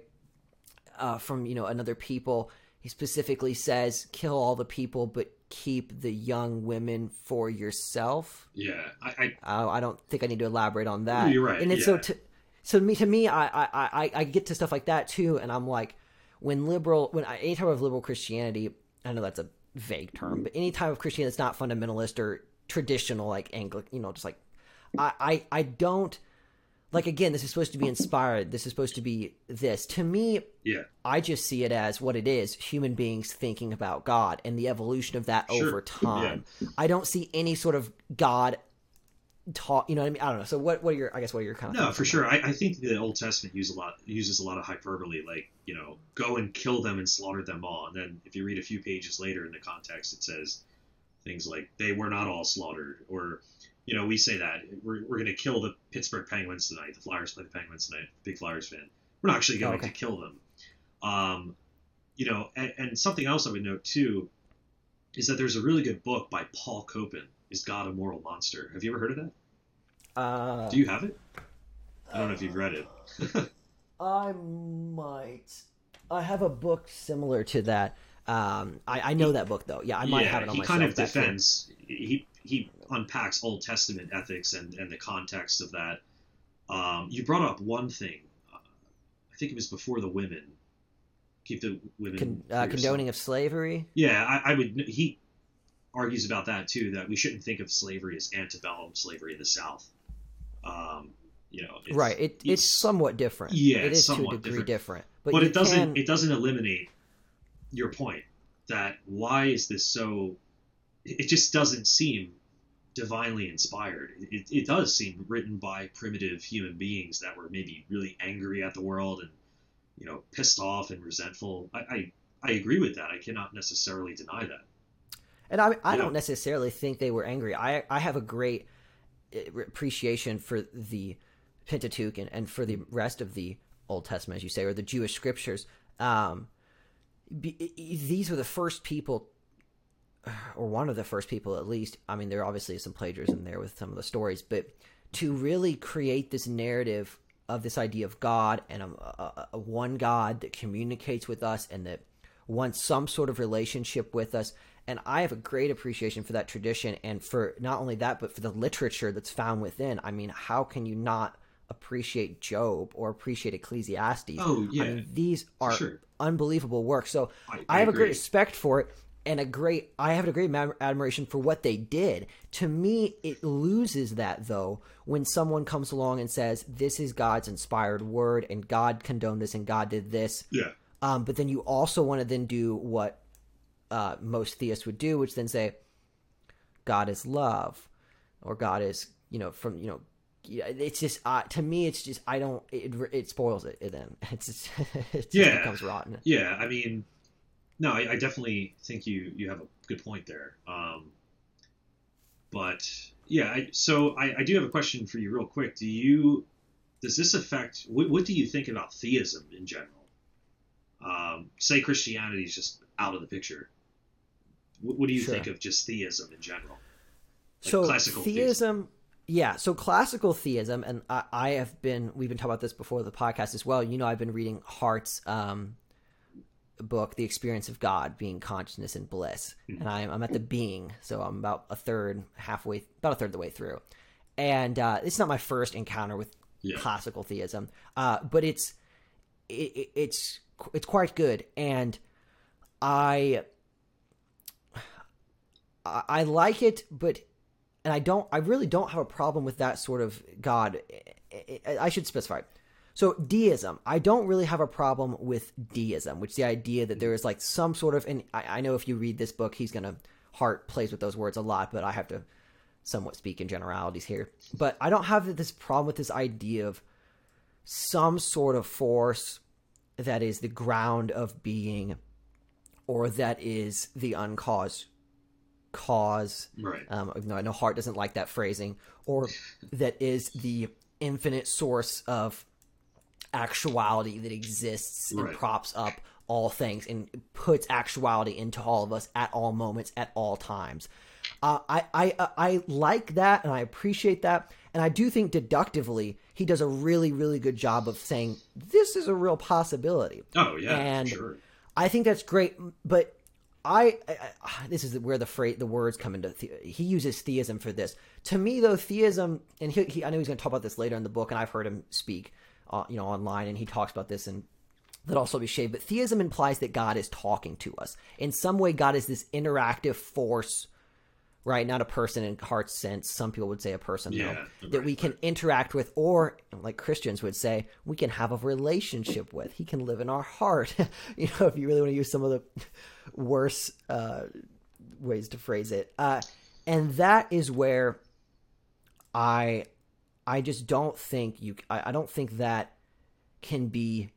uh, from you know another people, he specifically says, "Kill all the people, but keep the young women for yourself." Yeah, I I, uh, I don't think I need to elaborate on that. You're right. And it's yeah. so to so to me to me I, I I I get to stuff like that too, and I'm like, when liberal when I, anytime of liberal Christianity, I know that's a vague term, but any type of Christianity that's not fundamentalist or traditional like Anglican, you know, just like I I I don't like again this is supposed to be inspired this is supposed to be this to me yeah i just see it as what it is human beings thinking about god and the evolution of that sure. over time yeah. i don't see any sort of god talk you know what i mean? I don't know. So what what are your i guess what are your kind of no for sure. I, I, think the old testament uses a lot uses a lot of hyperbole like you know go and kill them and slaughter them all. And then if you read a few pages later in the context it says things like they were not all slaughtered or you know we say that. We're, we're going to kill the pittsburgh penguins tonight the flyers play the penguins tonight big flyers fan. We're not actually going oh, okay. to kill them. Um, you know and, and something else i would note too is that there's a really good book by paul copan is God a Moral Monster? Have you ever heard of that? Uh, Do you have it? I don't know if you've read it. I might. I have a book similar to that. Um, I, I know he, that book though. Yeah, I might yeah, have it on he my kind of defends. He he unpacks Old Testament ethics and and the context of that. Um, you brought up one thing. Uh, I think it was before the women. Keep the women. Con, uh, condoning of slavery. Yeah, I, I would. He argues about that too. That we shouldn't think of slavery as antebellum slavery in the South. Um, you know, it's, right? It, it's, it's, somewhat different. Yeah, it is to a degree different. different. But, but it doesn't. Can... It doesn't eliminate your point that why is this so? It just doesn't seem divinely inspired. It, it does seem written by primitive human beings that were maybe really angry at the world and you know pissed off and resentful. I I, I agree with that. I cannot necessarily deny that. And I I don't necessarily think they were angry. I I have a great eh, appreciation for the Pentateuch and, and for the rest of the Old Testament, as you say, or the Jewish scriptures. Um, be, these were the first people or one of the first people at least. I mean, there obviously is some plagiarism there with some of the stories, but to really create this narrative of this idea of God and a, a, a, one God that communicates with us and that wants some sort of relationship with us. And I have a great appreciation for that tradition and for not only that, but for the literature that's found within. I mean, how can you not appreciate Job or appreciate Ecclesiastes? Oh, yeah. I mean, these are sure. unbelievable works. So I, I, have agree. a great respect for it and a great I have a great admiration for what they did. To me, it loses that though when someone comes along and says this is God's inspired word and God condoned this and God did this. Yeah. Um, but then you also want to then do what uh, most theists would do, which then say God is love, or God is you know from you know it's just uh, to me it's just I don't it, it spoils it then it's just, it just Yeah. becomes rotten. Yeah, I mean, no, I, I definitely think you you have a good point there. Um, but yeah, I, so I, I do have a question for you, real quick. Do you does this affect what, what do you think about theism in general? Um, say Christianity is just out of the picture. What, what do you Sure. think of just theism in general? Like so classical theism, yeah so classical theism and I, I have been we've been talking about this before the podcast as well you know i've been reading hart's um, book the experience of god being consciousness and bliss Mhm. and I'm, I'm at the being so i'm about a third halfway about a third of the way through and uh, it's not my first encounter with Yeah. classical theism uh, but it's it, it, it's it's quite good and i I I like it, but and I don't. I really don't have a problem with that sort of God. I- should specify. So deism, I don't really have a problem with deism, which the idea that there is like some sort of. And I, I know if you read this book, he's gonna Hart plays with those words a lot, but I have to somewhat speak in generalities here. But I don't have this problem with this idea of some sort of force that is the ground of being, or that is the uncaused cause Right. um, though I know Hart doesn't like that phrasing, or that is the infinite source of actuality that exists and Right. props up all things and puts actuality into all of us at all moments, at all times. Uh, I, I I I like that and I appreciate that, and I do think deductively he does a really really good job of saying this is a real possibility. Oh yeah, and- sure. I think that's great, but I, I, this is where the phrase the words come into. The, he uses theism for this. To me, though, theism, and he, he I know he's going to talk about this later in the book, and I've heard him speak, uh, you know, online, and he talks about this and that also be shade. But theism implies that God is talking to us in some way. God is this interactive force, right? Not a person in Hart sense. Some people would say a person, though, that right, we can interact with, or like Christians would say, we can have a relationship with. He can live in our heart. you know, if you really want to use some of the worse uh, ways to phrase it, uh, and that is where I, I just don't think you. I, I don't think that can be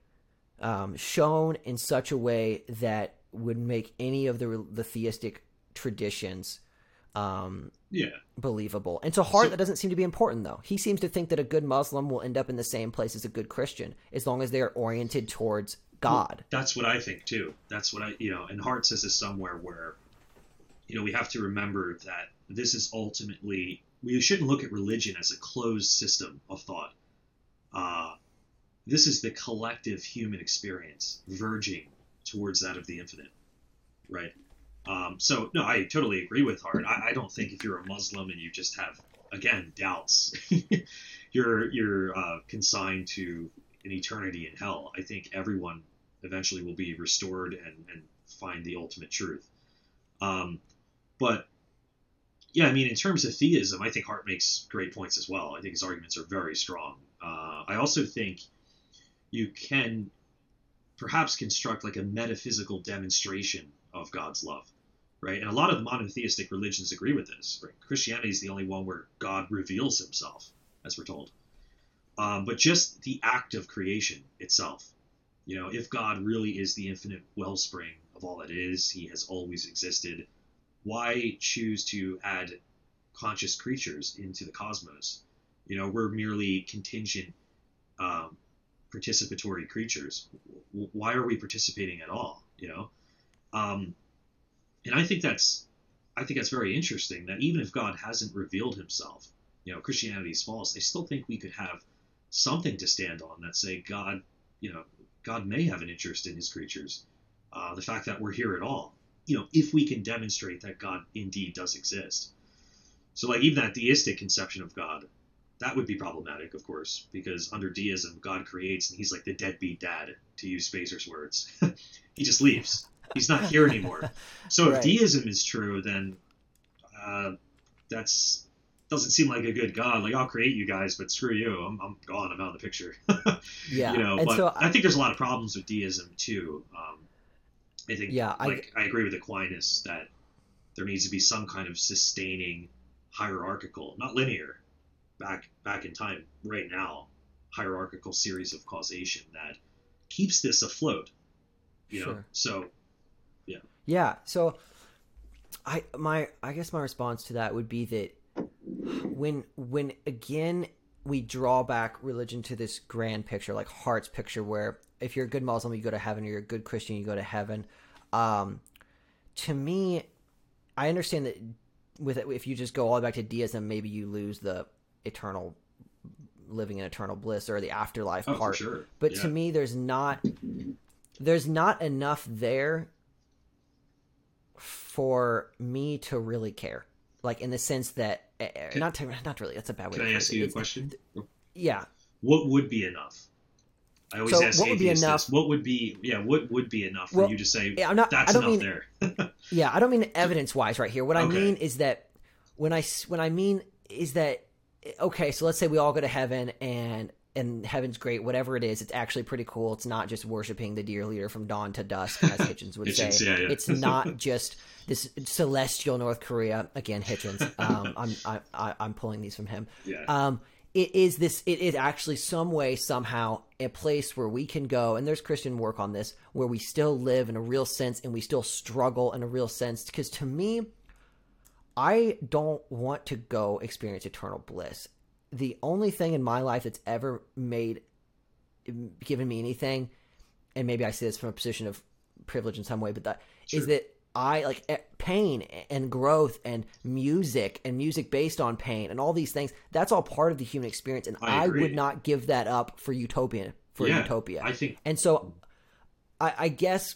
um, shown in such a way that would make any of the the theistic traditions um, Yeah. believable. And to Hart, So- that doesn't seem to be important, though. He seems to think that a good Muslim will end up in the same place as a good Christian as long as they are oriented towards God. That's what I think too. That's what I, you know, and Hart says this somewhere where, you know, we have to remember that this is ultimately, we shouldn't look at religion as a closed system of thought. Uh, this is the collective human experience verging towards that of the infinite, right? Um, so, no, I totally agree with Hart. I, I don't think if you're a Muslim and you just have, again, doubts, you're you're uh, consigned to an eternity in hell. I think everyone eventually will be restored and, and find the ultimate truth. Um, but yeah, I mean, in terms of theism, I think Hart makes great points as well. I think his arguments are very strong. Uh, I also think you can perhaps construct like a metaphysical demonstration of God's love, right? And a lot of the monotheistic religions agree with this. Right? Christianity is the only one where God reveals Himself, as we're told. Um, but just the act of creation itself, you know, if God really is the infinite wellspring of all that is, He has always existed. Why choose to add conscious creatures into the cosmos? You know, we're merely contingent, um, participatory creatures. Why are we participating at all? You know, um, and I think that's, I think that's very interesting. That even if God hasn't revealed Himself, you know, Christianity is false. I still think we could have something to stand on that say God, you know, God may have an interest in His creatures. Uh, the fact that we're here at all, you know, if we can demonstrate that God indeed does exist. So, like, even that deistic conception of God, that would be problematic, of course, because under deism, God creates and he's like the deadbeat dad, to use Feser's words. he just leaves. He's not here anymore. So if right. deism is true, then uh, that's doesn't seem like a good God. Like I'll create you guys, but screw you. I'm, I'm gone. I'm out of the picture. yeah. You know, and but so I, I think there's a lot of problems with deism too. Um, I think, yeah, like I, I agree with Aquinas that there needs to be some kind of sustaining hierarchical, not linear, back back in time, right now, hierarchical series of causation that keeps this afloat. You sure. know, so yeah. So I my I guess my response to that would be that when when again we draw back religion to this grand picture, like Hart's picture, where if you're a good Muslim, you go to heaven, or you're a good Christian, you go to heaven. Um, to me, I understand that with if you just go all the way back to deism, maybe you lose the eternal living in eternal bliss or the afterlife oh, part. Sure. But yeah. to me, there's not there's not enough there for me to really care. Like in the sense that eh, eh, not to not really. That's a bad way. Can I ask you a question? Yeah. What would be enough? I always so ask what would be enough? This. What would be yeah? What would be enough for well, you to say yeah, I'm not, that's I don't enough mean, there? yeah, I don't mean evidence wise right here. What I mean is that when I when I mean is that okay, so let's say we all go to heaven and and heaven's great, whatever it is, it's actually pretty cool. It's not just worshiping the dear leader from dawn to dusk, as Hitchens would Hitchens, say. yeah, yeah. It's not just this celestial North Korea again. Hitchens, um, I'm I, I, I'm pulling these from him. yeah. Um, it is this. It is actually some way, somehow, a place where we can go, and there's Christian work on this, where we still live in a real sense, and we still struggle in a real sense. Because to me, I don't want to go experience eternal bliss. The only thing in my life that's ever made given me anything, and maybe I say this from a position of privilege in some way, but that is Sure. that I like pain and growth and music and music based on pain and all these things. That's all part of the human experience, and I I, would not give that up for utopia for Yeah, utopia. I think And so, I, I guess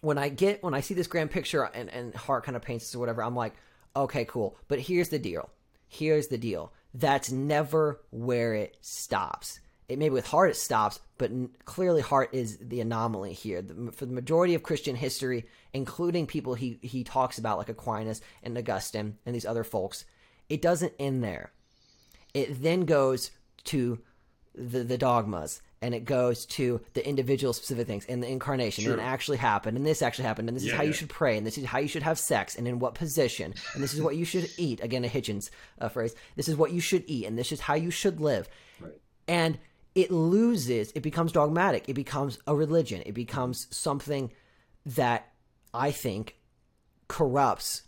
when I get when I see this grand picture and and Hart kind of paints this or whatever, I'm like, okay, cool. But here's the deal. Here's the deal. That's never where it stops. It maybe with Hart it stops, but clearly Hart is the anomaly here. The, for the majority of Christian history, including people he he talks about like Aquinas and Augustine and these other folks, it doesn't end there. It then goes to the the dogmas and it goes to the individual specific things and the incarnation. Sure. and it actually happened and this actually happened and this is Yeah, how you should pray and this is how you should have sex and in what position and this is what you should eat. Again a hitchens uh, phrase. This is what you should eat and this is how you should live. Right. and it loses it becomes dogmatic. It becomes a religion. It becomes something that i think corrupts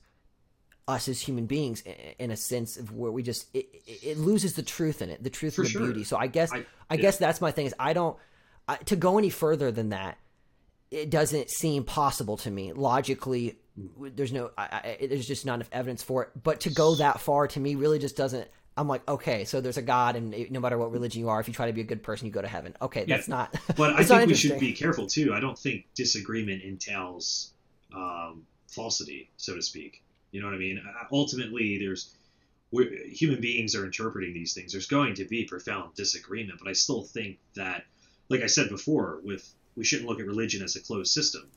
us as human beings in a sense of where we just it, it loses the truth in it the truth For and the sure. beauty so i guess i, I- yeah. guess that's my thing is i don't I, to go any further than that it doesn't seem possible to me logically there's no I, I, there's just not enough evidence for it but to go that far to me really just doesn't i'm like okay so there's a god and no matter what religion you are if you try to be a good person you go to heaven okay Yeah. that's not But I think we should be careful too. I don't think disagreement entails um, falsity, so to speak. You know what I mean? Uh, Ultimately, there's we're, human beings are interpreting these things. There's going to be profound disagreement, but I still think that, like I said before, with we shouldn't look at religion as a closed system.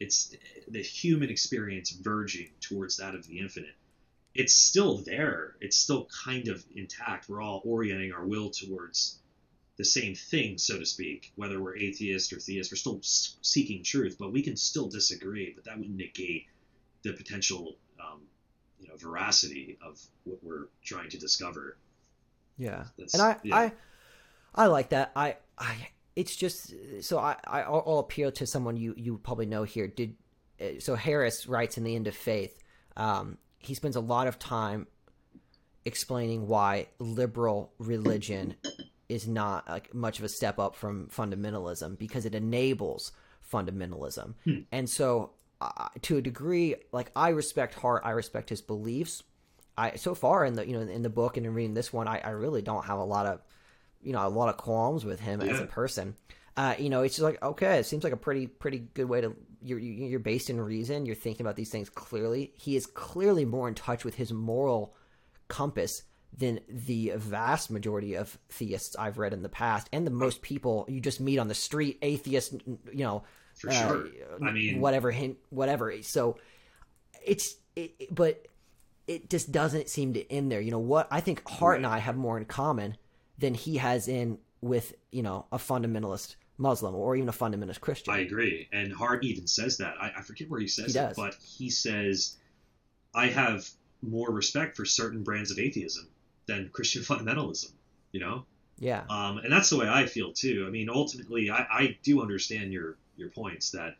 It's the human experience verging towards that of the infinite. It's still there. It's still kind of intact. We're all orienting our will towards the same thing, so to speak. Whether we're atheist or theist, we're still seeking truth, but we can still disagree. But that would negate the potential um, you know veracity of what we're trying to discover. Yeah, That's- and I, yeah. I, I like that. I, I, it's just so I, I, I'll appeal to someone you you probably know here. Did uh, so Harris writes in the End of Faith. Um, he spends a lot of time explaining why liberal religion is not like much of a step up from fundamentalism because it enables fundamentalism. Hmm. And so, uh, to a degree, like I respect Hart, I respect his beliefs. I so far in the you know in the book and in reading this one, I, I really don't have a lot of you know a lot of qualms with him as a person. Uh, you know, it's just like okay, it seems like a pretty pretty good way to you're you- you're based in reason. You're thinking about these things clearly. He is clearly more in touch with his moral compass than the vast majority of theists I've read in the past, and the most people you just meet on the street, atheists, you know, For uh, sure. I mean, whatever hint, whatever. So it's, it, it- but it just doesn't seem to end there. You know what? I think Hart and I have more in common than he has in with you know a fundamentalist Muslim or even a fundamentalist Christian. I agree. And Hart even says that. I, I forget where he says He it, does. but he says, I have more respect for certain brands of atheism than Christian fundamentalism, you know? yeah, Um, and that's the way I feel too. I mean, ultimately, I, I do understand your, your points that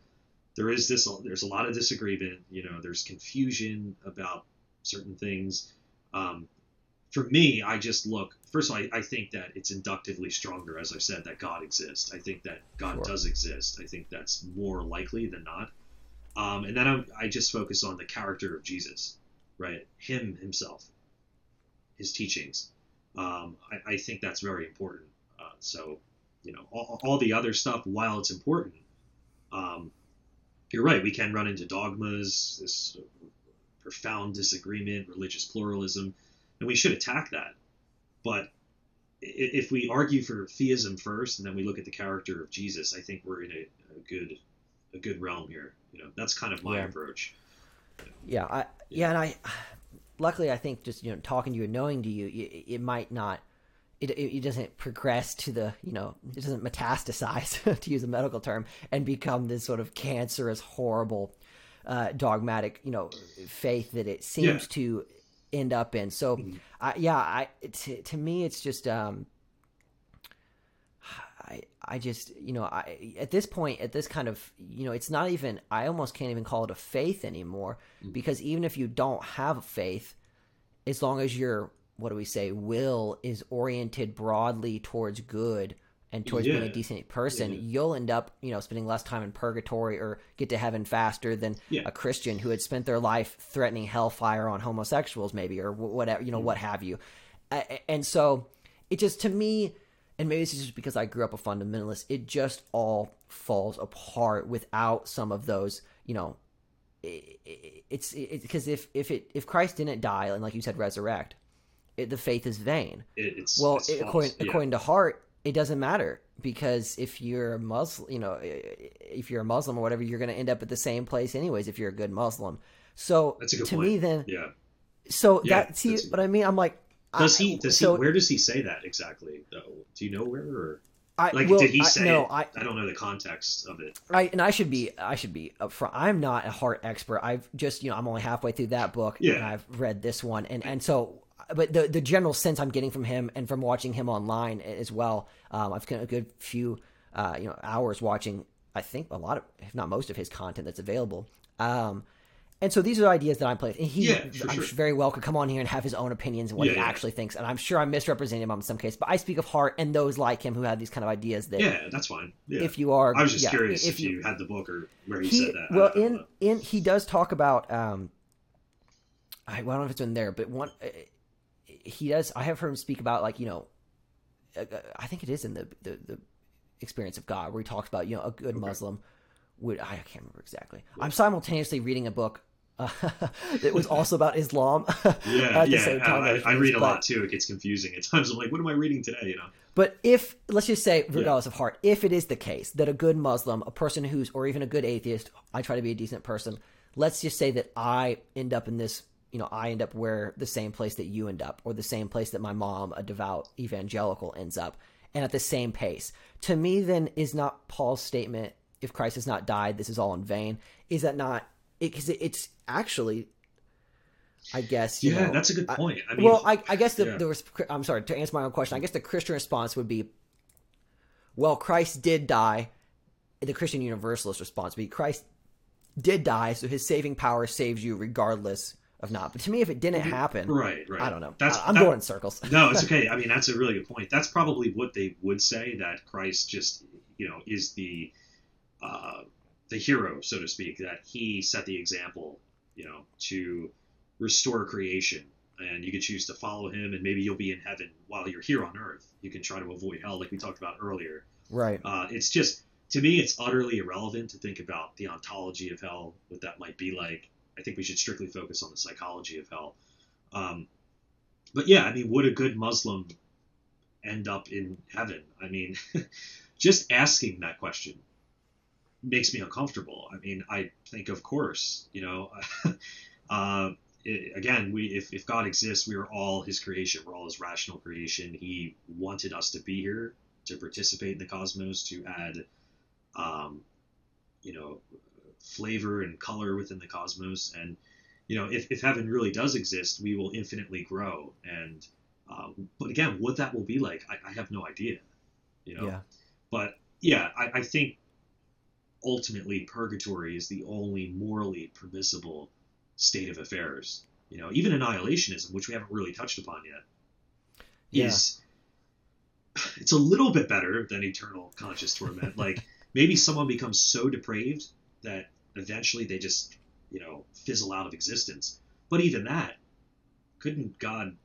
there is this, there's a lot of disagreement, you know, there's confusion about certain things. Um, for me, I just look. First of all, I, I think that it's inductively stronger, as I said, that God exists. I think that God Sure. does exist. I think that's more likely than not. Um, and then I, I just focus on the character of Jesus, right? Him himself, his teachings. Um, I, I think that's very important. Uh, so, you know, all, all the other stuff, while it's important, um, you're right. We can run into dogmas, this profound disagreement, religious pluralism, and we should attack that. But if we argue for theism first, and then we look at the character of Jesus, I think we're in a, a good a good realm here. You know, that's kind of my Yeah. approach. yeah, I, yeah, and I, luckily, I think just you know talking to you and knowing to you, it, it might not. It, it, it doesn't progress to the you know it doesn't metastasize to use a medical term and become this sort of cancerous horrible uh, dogmatic you know faith that it seems Yeah. to end up in so Mhm. I, yeah i to, to me it's just um i i just you know i at this point at this kind of you know it's not even i almost can't even call it a faith anymore Mhm. because even if you don't have faith as long as your what do we say will is oriented broadly towards good and towards being a decent person Yeah. you'll end up you know spending less time in purgatory or get to heaven faster than Yeah. a christian who had spent their life threatening hellfire on homosexuals maybe or whatever you know mm. what have you and so it just to me and maybe this is just because i grew up a fundamentalist it just all falls apart without some of those you know it's because if if it if christ didn't die and like you said resurrect it, the faith is vain it's well, it's it- according Yeah. according to Hart, it doesn't matter because if you're a Muslim, you know, if you're a Muslim or whatever, you're going to end up at the same place anyways. If you're a good Muslim, so That's a good to point. me, then, yeah. so Yeah, that see that's- what I mean. I'm like, Does I- he? Does so he? Where does he say that exactly? Though, do you know where? Or I, like, well, did he I- say no, it? I, I don't know the context of it. I and I should be I should be upfront. I'm not a Hart expert. I've just you know I'm only halfway through that book Yeah. and I've read this one and and so but the the general sense I'm getting from him and from watching him online as well. Um, I've spent a good few uh, you know hours watching. I think a lot of if not most of his content that's available. Um, and so these are ideas that I'm playing. And he, Yeah, for I'm sure. very well could come on here and have his own opinions and what Yeah, he yeah. actually thinks. And I'm sure I'm misrepresenting him in some case, but I speak of Hart and those like him who have these kind of ideas that Yeah, that's fine. Yeah. if you are, I was just curious if, you, had the book or where he, he said that. Well in know. in he does talk about um I, well, I don't know if it's in there but one uh, he does I have heard him speak about like you know I think it is in the the, the experience of God where he talks about you know a good Okay. Muslim would I can't remember exactly I'm simultaneously reading a book uh, that was also about Islam Yeah, at the yeah. same time I, I read a but- lot too. It gets confusing at times. I'm like, what am I reading today? You know. But if let's just say, regardless of Hart, if it is the case that a good Muslim, a person who's, or even a good atheist, I try to be a decent person. Let's just say that I end up in this, you know, I end up where the same place that you end up, or the same place that my mom, a devout evangelical, ends up, and at the same pace. To me, then, is not Paul's statement, "If Christ has not died, this is all in vain." Is that not? because it, it's actually, I guess. yeah, know, that's a good point. I, mean, well, I, I guess the, yeah. I'm sorry to answer my own question. I guess the Christian response would be, well, Christ did die. The Christian Universalist response would be Christ did die, so His saving power saves you regardless of not. But to me, if it didn't happen, right, right. I don't know. That's I- I'm that- going in circles. no, it's okay. I mean, that's a really good point. That's probably what they would say that Christ just, you know, is the uh, the hero, so to speak. That he set the example, you know, to restore creation, and you can choose to follow him, and maybe you'll be in heaven while you're here on earth. You can try to avoid hell, like we talked about earlier. Right. Uh, it's just to me, it's utterly irrelevant to think about the ontology of hell, what that might be like. I think we should strictly focus on the psychology of hell. Um, but yeah, I mean, would a good Muslim end up in heaven? I mean, just asking that question makes me uncomfortable. I mean, I think, of course, you know, uh, i again, we if, if God exists, we are all His creation. We're all His rational creation. He wanted us to be here to participate in the cosmos, to add, um, you know, flavor and color within the cosmos. And you know, if, if heaven really does exist, we will infinitely grow. And uh, but again, what that will be like, I, I have no idea. You know, Yeah. but yeah, I, I think ultimately purgatory is the only morally permissible state of affairs. You know, even annihilationism, which we haven't really touched upon yet, Yeah. is it's a little bit better than eternal conscious torment. like maybe someone becomes so depraved that eventually they just, you know, fizzle out of existence. But even that, couldn't God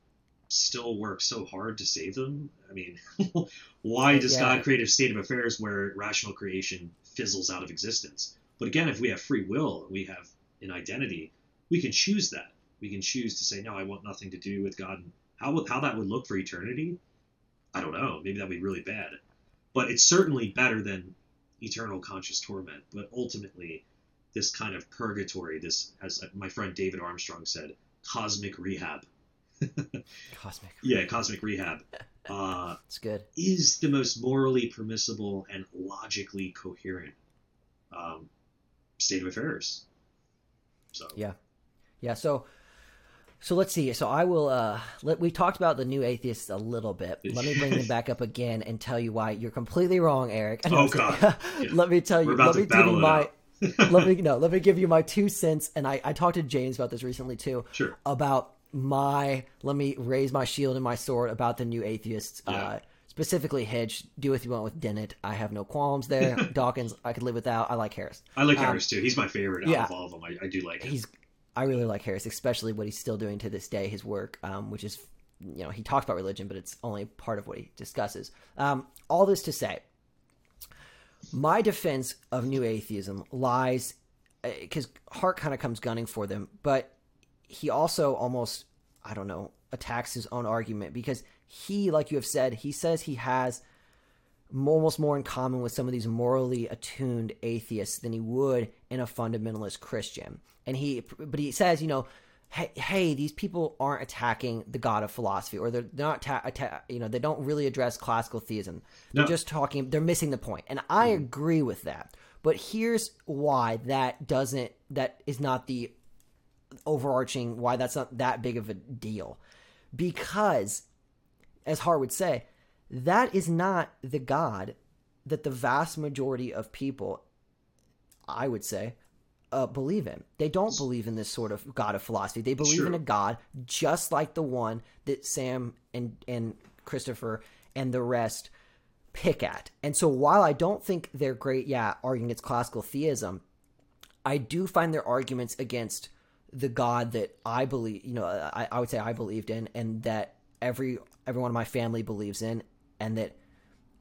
still work so hard to save them? I mean, why does Yeah. God create a state of affairs where rational creation fizzles out of existence? But again, if we have free will, we have an identity, we can choose that. We can choose to say, no, I want nothing to do with God. How would, how that would look for eternity, I don't know. Maybe that would be really bad. But it's certainly better than eternal conscious torment. But ultimately, this kind of purgatory, this, as my friend David Armstrong said, cosmic rehab. Cosmic. Yeah, cosmic rehab. Uh, It's good. is the most morally permissible and logically coherent um, state of affairs. So Yeah. Yeah. So, so let's see. So I will. uh let, We talked about the new atheists a little bit. Let me bring them back up again and tell you why you're completely wrong, Eric. Oh, God. let me tell you. Let me give you my. let me no. Let me give you my two cents. And I I talked to James about this recently too. Sure. About my. Let me raise my shield and my sword about the new atheists. Yeah. Uh, specifically, Hitch. Do what you want with Dennett. I have no qualms there. Dawkins. I could live without. I like Harris. I like Um, Harris too. He's my favorite out yeah. of all of them. I, I do like him. he's I really like Harris, especially what he's still doing to this day. His work, um, which is you know he talks about religion, but it's only part of what he discusses. Um, all this to say, my defense of new atheism lies because Hart kind of comes gunning for them, but he also almost I don't know attacks his own argument because he, like you have said, he says he has almost more in common with some of these morally attuned atheists than he would in a fundamentalist Christian. And he, but he says, you know, hey, hey these people aren't attacking the God of philosophy, or they're not, ta- atta- you know, they don't really address classical theism. They're No. just talking, they're missing the point. And I mm-hmm. agree with that. But here's why that doesn't, that is not the overarching, why that's not that big of a deal. Because, as Hart would say, that is not the God that the vast majority of people, I would say, uh, believe in. They don't believe in this sort of God of philosophy. They believe in a God just like the one that Sam and and Christopher and the rest pick at. And so while I don't think they're great, yeah, arguing against classical theism, I do find their arguments against the God that I believe, you know, I, I would say I believed in, and that every everyone in my family believes in, and that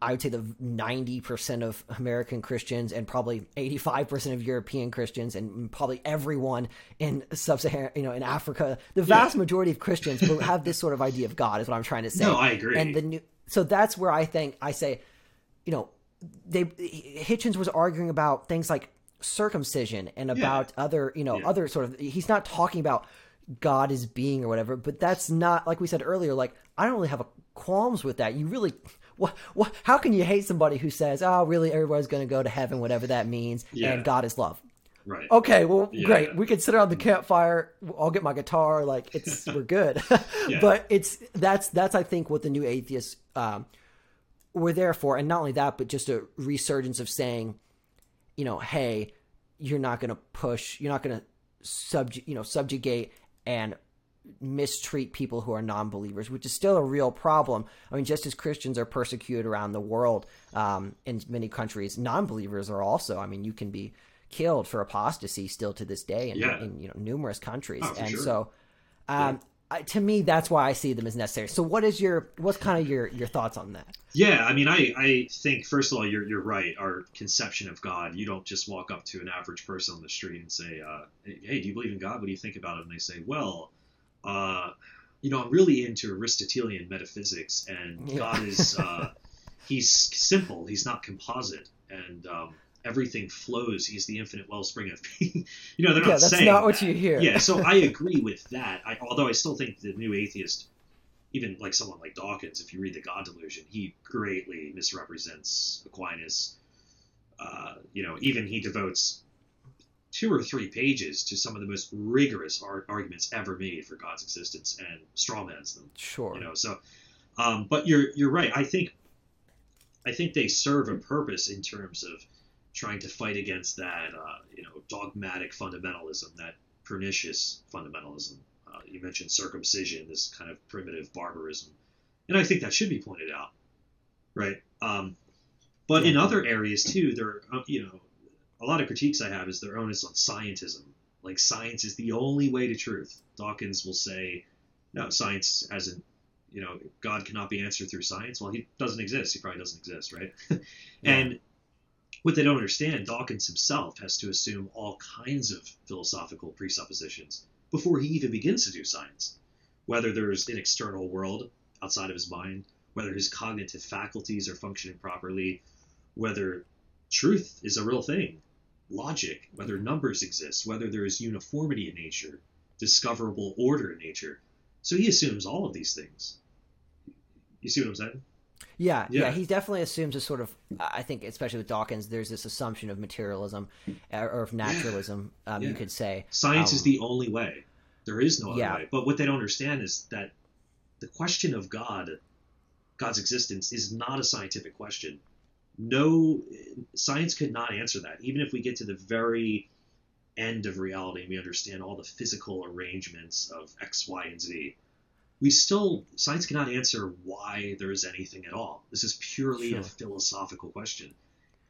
I would say the ninety percent of American Christians and probably eighty five percent of European Christians and probably everyone in sub-Saharan, you know, in Africa, the vast majority of Christians will have this sort of idea of God. Is what I'm trying to say. No, I agree. And the new, so that's where I think I say, you know, they Hitchens was arguing about things like circumcision and about other, you know, Yeah. other sort of. He's not talking about God as being or whatever, but that's not like we said earlier. Like I don't really have a qualms with that. You really. What, what, how can you hate somebody who says, "Oh, really? Everybody's going to go to heaven, whatever that means," Yeah. and God is love? Right. Okay, well, Yeah, great. yeah. We can sit around the campfire. I'll get my guitar. Like it's we're good. But it's that's that's I think what the new atheists um, were there for, and not only that, but just a resurgence of saying, you know, hey, you're not going to push, you're not going to subject, you know, subjugate and mistreat people who are non-believers, which is still a real problem. I mean, just as Christians are persecuted around the world um, in many countries, non-believers are also. I mean, you can be killed for apostasy still to this day in, Yeah. in you know numerous countries, Oh, and sure. so. Um, I, to me, that's why I see them as necessary. So, what is your what's kind of your your thoughts on that? Yeah, I mean, I, I think first of all, you're you're right. Our conception of God, you don't just walk up to an average person on the street and say, uh, "Hey, do you believe in God? What do you think about it?" And they say, "Well, uh, you know, I'm really into Aristotelian metaphysics, and Yeah. God is uh, he's simple. He's not composite, and um, everything flows. He's the infinite wellspring of being." you know, they're not saying Yeah, not that's saying not what that. you hear. Yeah, so I agree with that. I, although I still think the new atheist even like someone like Dawkins, if you read the God Delusion, he greatly misrepresents Aquinas. Uh, you know, even he devotes two or three pages to some of the most rigorous ar- arguments ever made for God's existence and strawmans them. Sure. You know, so, um, but you're you're right. I think, I think they serve a purpose in terms of trying to fight against that, uh, you know, dogmatic fundamentalism, that pernicious fundamentalism. Uh, you mentioned circumcision, this kind of primitive barbarism, and I think that should be pointed out, right? Um, but in other areas too, there, you know, a lot of critiques I have is their onus on scientism. Like science is the only way to truth. Dawkins will say, no, science hasn't, you know, God cannot be answered through science. Well, he doesn't exist. He probably doesn't exist, right? and what they don't understand, Dawkins himself has to assume all kinds of philosophical presuppositions before he even begins to do science. Whether there's an external world outside of his mind, whether his cognitive faculties are functioning properly, whether truth is a real thing, logic, whether numbers exist, whether there is uniformity in nature, discoverable order in nature. So he assumes all of these things. You see what I'm saying? Yeah, yeah, Yeah. he definitely assumes a sort of. I think, especially with Dawkins, there's this assumption of materialism uh, or of naturalism. Um, You could say. Science is Um, the only way. There is no other Yeah. way. But what they don't understand is that the question of God, God's existence, is not a scientific question. No, science could not answer that. Even if we get to the very end of reality and we understand all the physical arrangements of X, Y, and Z, we still science cannot answer why there is anything at all. This is purely Sure. a philosophical question,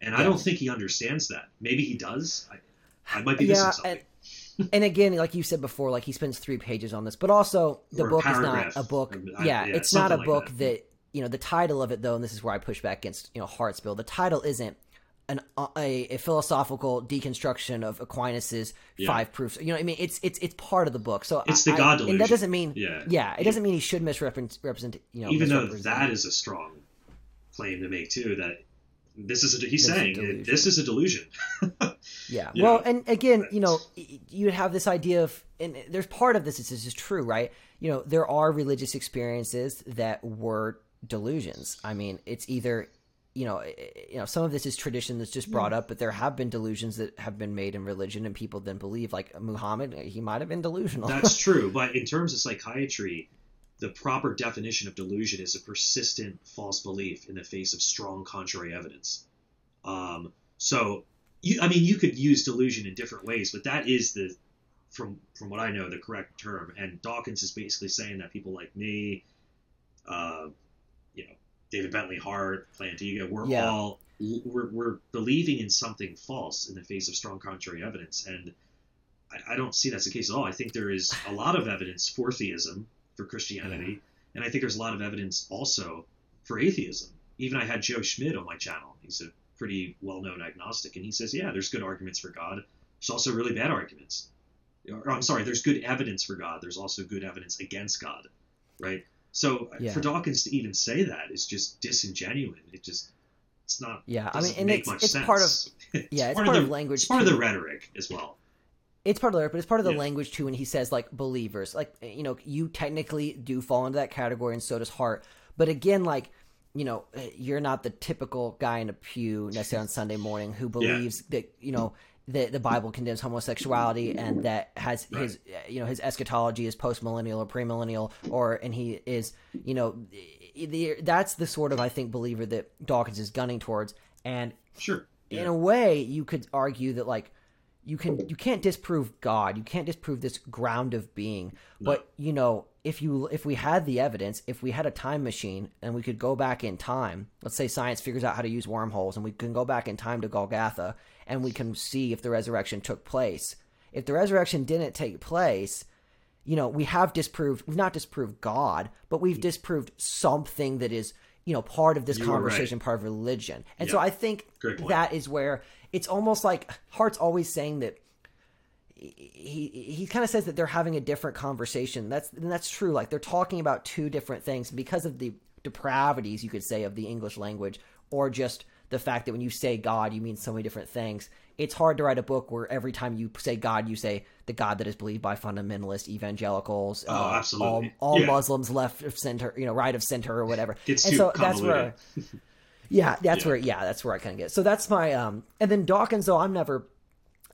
and I don't think he understands that. Maybe he does. I, I might be missing something. and, and again, like you said before, like he spends three pages on this, but also the Or book is not a book. I- yeah, yeah, it's not a like book that. that. You know the title of it though, and this is where I push back against you know Hartsville. The title isn't an uh, a, a philosophical deconstruction of Aquinas's Yeah. five proofs. You know, I mean, it's it's it's part of the book. So It's I- the God I- and that doesn't mean Yeah. yeah, it doesn't mean he should misrepresent represent you know even though that is a strong claim to make too that this is a, he's This is saying delusion. this is a delusion Yeah. Well, and again, you know, you have this idea of, and there's part of this is this is true, right? You know, there are religious experiences that were delusions. I mean, it's either, you know, you know, some of this is tradition that's just brought up, but there have been delusions that have been made in religion, and people then believe, like Muhammad, he might have been delusional. that's true but in terms of psychiatry the proper definition of delusion is a persistent false belief in the face of strong contrary evidence um, so you, i mean you could use delusion in different ways but that is the from from what i know the correct term and dawkins is basically saying that people like me uh, david bentley hart plantinga we're Yeah. all we're, we're believing in something false in the face of strong contrary evidence and I, I don't see that's the case at all. I think there is a lot of evidence for theism, for Christianity, and I think there's a lot of evidence also for atheism. Even I had Joe Schmidt on my channel. He's a pretty well-known agnostic, and he says, yeah, there's good arguments for God. There's also really bad arguments. Or, I'm sorry, there's good evidence for God. There's also good evidence against God, right? So Yeah. for Dawkins to even say that is just disingenuine. It just it's not. yeah, I mean, and make it's much it's sense. part of yeah, it's part, of of the language. It's part of the rhetoric as well. It's part of the, but it's part of the Yeah. language too. When he says like believers, like you know, you technically do fall into that category, and so does Hart. But again, like you know, eh, you're not the typical guy in a pew necessarily on Sunday morning who believes that you know the the Bible condemns homosexuality and that has his you know his eschatology is postmillennial or premillennial or and he is you know the, that's the sort of I think believer that Dawkins is gunning towards. And Sure. in a way you could argue that like you can you can't disprove god. You can't disprove this ground of being. But you know if you if we had the evidence if we had a time machine and we could go back in time let's say science figures out how to use wormholes and we can go back in time to golgotha and we can see if the resurrection took place if the resurrection didn't take place you know, we have disproved, we've not disproved God, but we've disproved something that is, you know, part of this You are right. conversation, part of religion. And so I think that is where it's almost like Hart's always saying that he he kind of says that they're having a different conversation. That's and that's true. Like they're talking about two different things because of the depravities, you could say, of the English language, or just the fact that when you say God, you mean so many different things. It's hard to write a book where every time you say God, you say the God that is believed by fundamentalist evangelicals, Oh, uh, absolutely. all, all Yeah. Muslims, left of center, you know, right of center, or whatever. It's and so that's where yeah, that's Yeah. where yeah, that's where I kind of get. So that's my um, and then Dawkins though I'm never,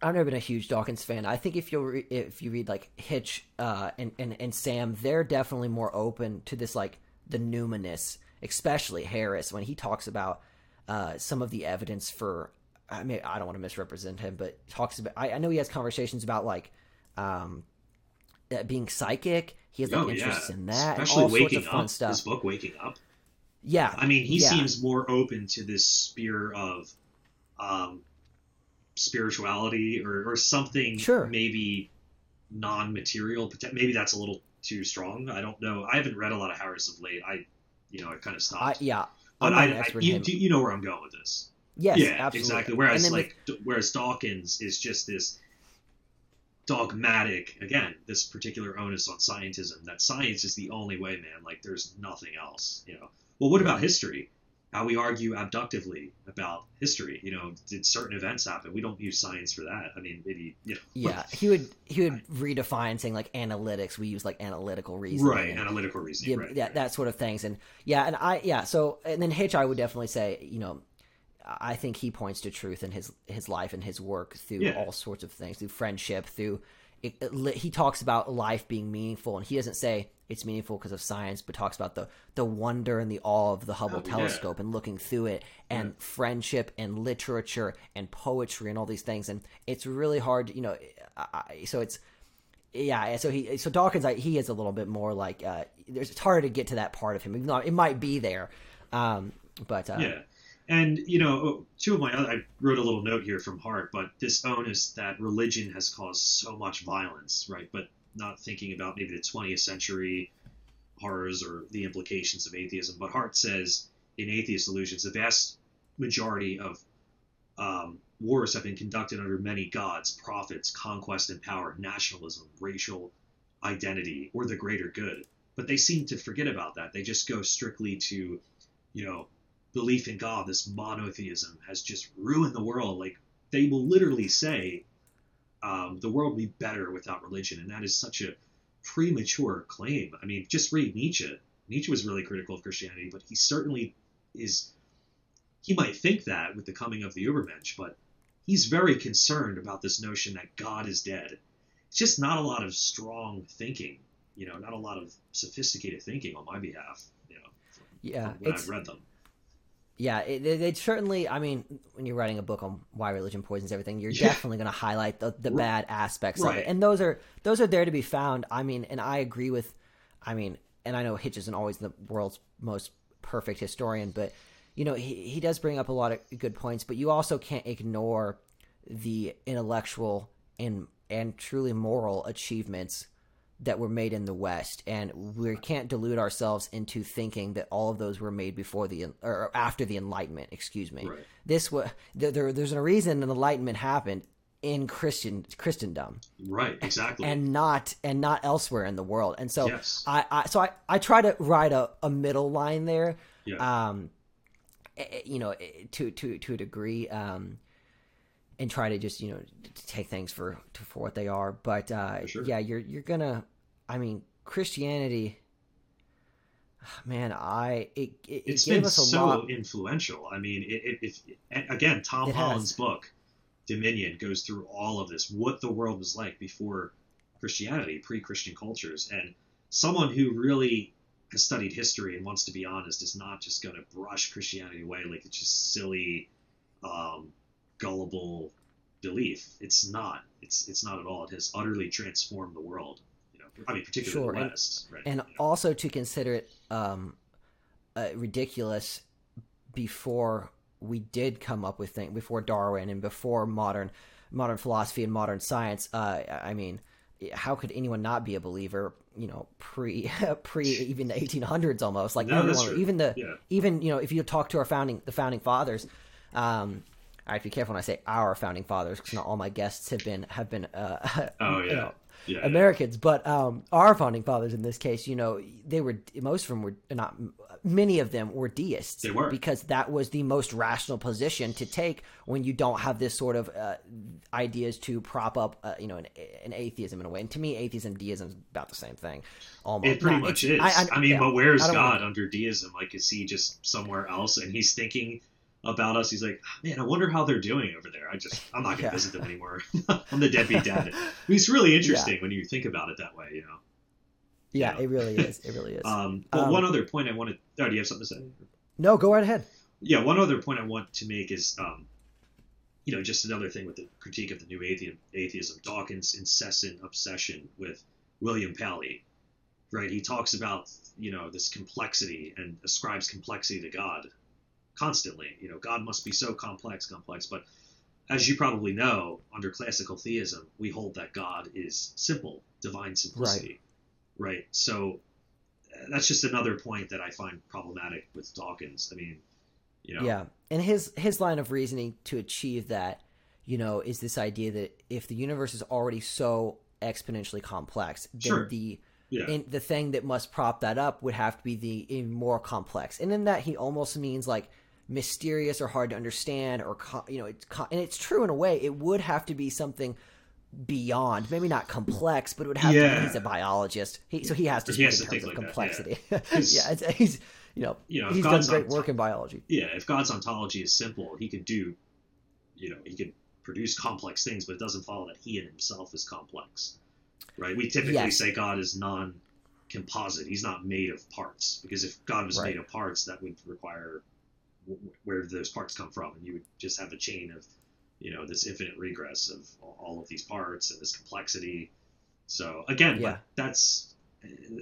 I've never been a huge Dawkins fan. I think if you re- if you read like Hitch uh and, and and Sam, they're definitely more open to this like the numinous, especially Harris when he talks about uh some of the evidence for. I mean, I don't want to misrepresent him, but talks about. I, I know he has conversations about like, um, uh, being psychic. He has like Oh, yeah. interests in that, and Especially waking up. stuff. His book, Waking Up. Yeah, I mean, he yeah. seems more open to this sphere of um, spirituality or, or something Sure. maybe non-material. Maybe that's a little too strong. I don't know. I haven't read a lot of Harris of late. I, you know, I kind of I, stopped. yeah. But I, I- you, you know where I'm going with this. Yes, yeah, absolutely. exactly. Whereas like whereas Dawkins is just this dogmatic again, this particular onus on scientism that science is the only way, man. Like there's nothing else, you know. Well, what about history? How we argue abductively about history, you know, did certain events happen? We don't use science for that. I mean, maybe you know, yeah, he would he would redefine saying like analytics. We use like analytical reasoning, right? and- Analytical reasoning, yeah, right? yeah, right. that sort of things, and yeah, and I yeah. So and then Hitch, I would definitely say, you know, I think he points to truth in his his life and his work through Yeah. all sorts of things, through friendship, through. It, it he talks about life being meaningful, and he doesn't say it's meaningful because of science, but talks about the the wonder and the awe of the Hubble Oh, yeah. telescope and looking through it, and friendship and literature and poetry and all these things, and it's really hard, you know. I, I- so it's yeah, so he so Dawkins, I, he is a little bit more like uh, there's it's harder to get to that part of him, even though it might be there. Um, but uh, Yeah. And, you know, two of my other, I wrote a little note here from Hart, but this onus that religion has caused so much violence, right? But not thinking about maybe the 20th century horrors or the implications of atheism. But Hart says in Atheist Delusions, the vast majority of um, wars have been conducted under many gods, prophets, conquest and power, nationalism, racial identity, or the greater good. But they seem to forget about that. They just go strictly to, you know, belief in God, this monotheism has just ruined the world. Like they will literally say, um, the world would be better without religion, and that is such a premature claim. I mean, just read Nietzsche. Nietzsche was really critical of Christianity, but he certainly is. He might think that with the coming of the Ubermensch, but he's very concerned about this notion that God is dead. It's just not a lot of strong thinking, you know, not a lot of sophisticated thinking on my behalf, you know, yeah, when it's I've read them. Yeah, it, it, it certainly. I mean, when you're writing a book on why religion poisons everything, you're Yeah. definitely going to highlight the, the Right. bad aspects of it, and those are those are there to be found. I mean, and I agree with. I mean, and I know Hitch isn't always the world's most perfect historian, but you know he he does bring up a lot of good points. But you also can't ignore the intellectual and and truly moral achievements that were made in the West, and we can't delude ourselves into thinking that all of those were made before the or after the Enlightenment. Excuse me. Right. This was there, there. There's a reason an Enlightenment happened in Christian Christendom, Right, exactly. and not and not elsewhere in the world. And so Yes. I, I so I, I try to write a, a middle line there. yeah. Um, eh, eh, you know, eh, to to to a degree. Um, and try to just you know take things for for what they are. But uh, sure. yeah, you're you're gonna. I mean, Christianity. Man, I it it, it it's gave been so lot. influential. I mean, it, it, if again, Tom It has. Holland's book, Dominion goes through all of this, what the world was like before Christianity, pre-Christian cultures, and someone who really has studied history and wants to be honest is not just going to brush Christianity away like it's just silly, um, gullible belief. It's not. It's it's not at all. It has utterly transformed the world. You know, I mean, particularly Sure, the and- West. right? and You know. also to consider it um, uh, ridiculous before we did come up with things before Darwin and before modern modern philosophy and modern science. Uh, I mean, how could anyone not be a believer? You know, pre pre even the 1800s almost like No, everyone, even the Yeah. even you know if you talk to our founding the founding fathers. Um, I have to be careful when I say our founding fathers because not all my guests have been have been uh, Oh you yeah. know, yeah. Americans, but um, our founding fathers in this case, you know, they were most of them were not. Many of them were deists. They were. because that was the most rational position to take when you don't have this sort of uh, ideas to prop up, uh, you know, an, an atheism in a way. And to me, atheism and deism is about the same thing. Almost. It pretty Not- much is. I, mean, yeah, but where's God under deism? Like, is he just somewhere else and he's thinking about us? He's like, man, I wonder how they're doing over there. I just, I'm not going to Yeah. visit them anymore. I'm the deadbeat dad. I mean, it's really interesting when you think about it that way, you know. Yeah, Yeah. it really is. It really is. Um, but Um, one other point I wanted. Oh, do you have something to say? no, go right ahead. yeah, one other point I want to make is, um, you know, just another thing with the critique of the new athe- atheism, Dawkins' incessant obsession with William Paley, right? He talks about, you know, this complexity and ascribes complexity to God constantly. You know, God must be so complex, complex. But as you probably know, under classical theism, we hold that God is simple, divine simplicity, right? right? So uh, that's just another point that I find problematic with Dawkins. I mean, you know, Yeah, and his his line of reasoning to achieve that, you know, is this idea that if the universe is already so exponentially complex, then Sure. the yeah, and the thing that must prop that up would have to be the even more complex. And in that, he almost means like mysterious or hard to understand, or co- you know, it's co- and it's true in a way. It would have to be something beyond, maybe not complex, but it would have to. Yeah. Be, he's a biologist, he, so he has to He speak has in to terms think of like that, yeah. yeah, it's, he's you know, You know, if he's done God's great on work in biology. yeah. If God's ontology is simple, he could do, you know, he could produce complex things, but it doesn't follow that he in himself is complex, right? We typically Yes. say God is non-composite; he's not made of parts, because if God was Right. made of parts, that would require where do those parts come from, and you would just have a chain of, you know, this infinite regress of all of these parts and this complexity. So again, Yeah. that's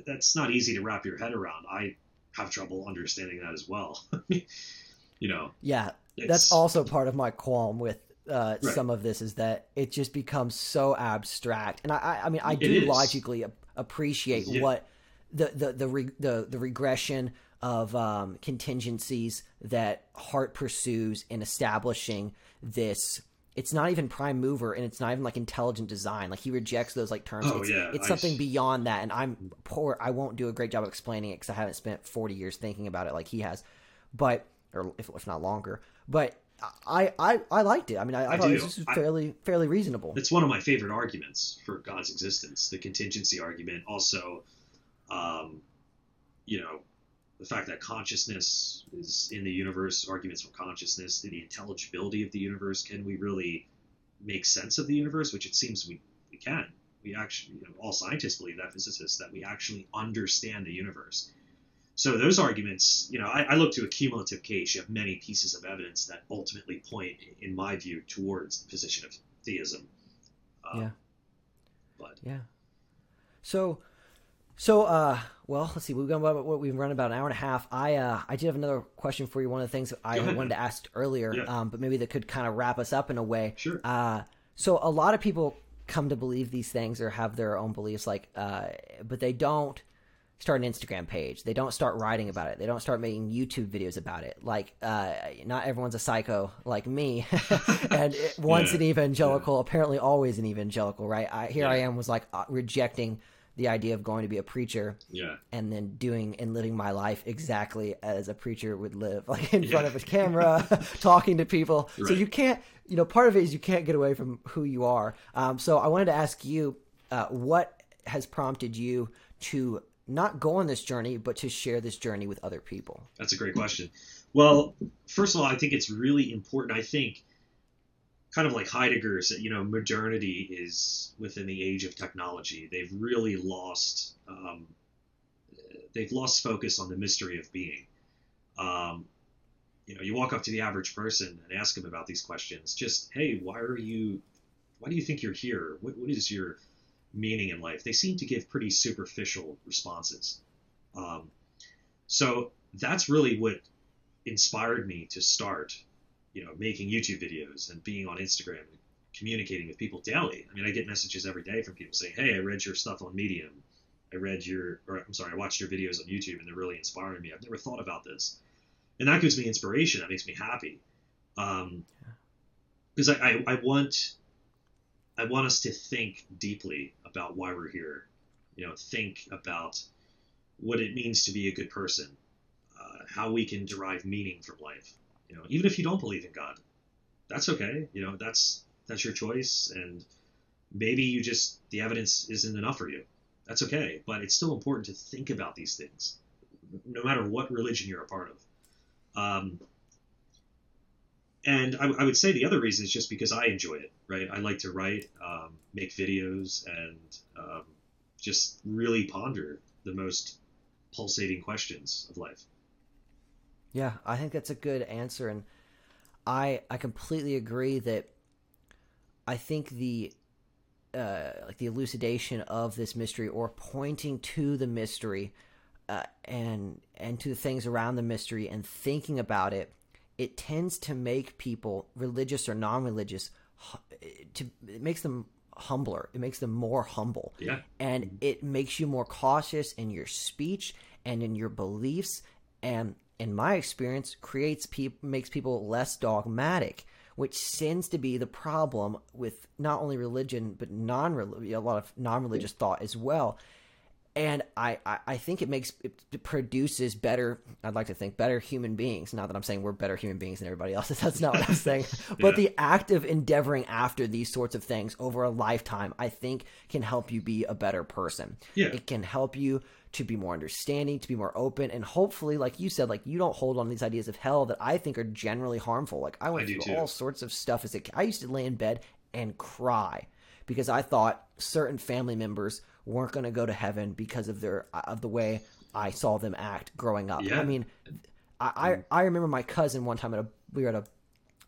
that's not easy to wrap your head around. I have trouble understanding that as well. you know, Yeah, that's also part of my qualm with uh, Right. some of this is that it just becomes so abstract, and I, I, I mean, I do logically ap- appreciate Yeah. what the the the re, the, the regression of um, contingencies that Hart pursues in establishing this. It's not even prime mover, and it's not even like intelligent design. Like he rejects those like terms. Oh, it's, yeah, it's I something s- beyond that, and I'm poor. I won't do a great job of explaining it because I haven't spent 40 years thinking about it like he has. But or if, if not longer. But I I, I liked it. I mean, I, I, I thought do. this was I- fairly fairly reasonable. it's one of my favorite arguments for God's existence, the contingency argument. Also, um, you know, the fact that consciousness is in the universe, arguments for consciousness, the intelligibility of the universe. Can we really make sense of the universe? Which it seems we, we can. We actually, you know, all scientists believe that, physicists, that we actually understand the universe. So those arguments, you know, I, I look to a cumulative case. You have many pieces of evidence that ultimately point, in my view, towards the position of theism. Um, Yeah. But Yeah. So, so uh, well, let's see. We've gone about what we've run about an hour and a half. I uh, I did have another question for you. One of the things that I wanted to ask earlier, Yeah. um, but maybe that could kind of wrap us up in a way. sure. Uh, so a lot of people come to believe these things or have their own beliefs, like, uh, but they don't start an Instagram page. They don't start writing about it. They don't start making YouTube videos about it. Like, uh, not everyone's a psycho like me, and it, once Yeah, an evangelical, apparently always an evangelical, right? I, here I am was like uh, rejecting the idea of going to be a preacher yeah. and then doing and living my life exactly as a preacher would live, like in front of a camera, talking to people. So you can't, you know, part of it is you can't get away from who you are. Um, so I wanted to ask you, uh, what has prompted you to not go on this journey, but to share this journey with other people? That's a great question. Well, first of all, I think it's really important. I think kind of like Heidegger's, that you know, modernity is within the age of technology. They've really lost, um, they've lost focus on the mystery of being. Um, you know, you walk up to the average person and ask them about these questions. Just, hey, why are you? Why do you think you're here? What, what is your meaning in life? They seem to give pretty superficial responses. Um, so that's really what inspired me to start you know, making YouTube videos and being on Instagram and communicating with people daily. I mean, I get messages every day from people saying, "Hey, I read your stuff on Medium. I read your, or I'm sorry, I watched your videos on YouTube, and they're really inspiring me. I've never thought about this." And that gives me inspiration. That makes me happy, um, because I, I, I want, I want us to think deeply about why we're here. You know, think about what it means to be a good person, uh, how we can derive meaning from life you know, even if you don't believe in God, that's okay. You know, that's that's your choice, and maybe you just the evidence isn't enough for you. That's okay, but it's still important to think about these things, no matter what religion you're a part of. Um, and I, I, would say the other reason is just because I enjoy it, right? I like to write, um, make videos, and um, just really ponder the most pulsating questions of life. Yeah, I think that's a good answer, and I I completely agree that I think the uh, like the elucidation of this mystery or pointing to the mystery uh, and and to the things around the mystery and thinking about it, it tends to make people religious or non-religious to it makes them humbler. It makes them more humble. Yeah. And it makes you more cautious in your speech and in your beliefs and in my experience, creates people makes people less dogmatic, which tends to be the problem with not only religion but non a lot of non religious thought as well. And I, I, I think it makes it produces better. I'd like to think better human beings. Not that I'm saying we're better human beings than everybody else. That's not what I'm saying. but the act of endeavoring after these sorts of things over a lifetime, I think, can help you be a better person. Yeah. It can help you to be more understanding, to be more open, and hopefully, like you said, like you don't hold on these ideas of hell that I think are generally harmful. Like I went I through all sorts of stuff as a kid. I used to lay in bed and cry because I thought certain family members weren't going to go to heaven because of their uh, of the way I saw them act growing up. Yeah. I mean, I, I, I remember my cousin one time at a we were at a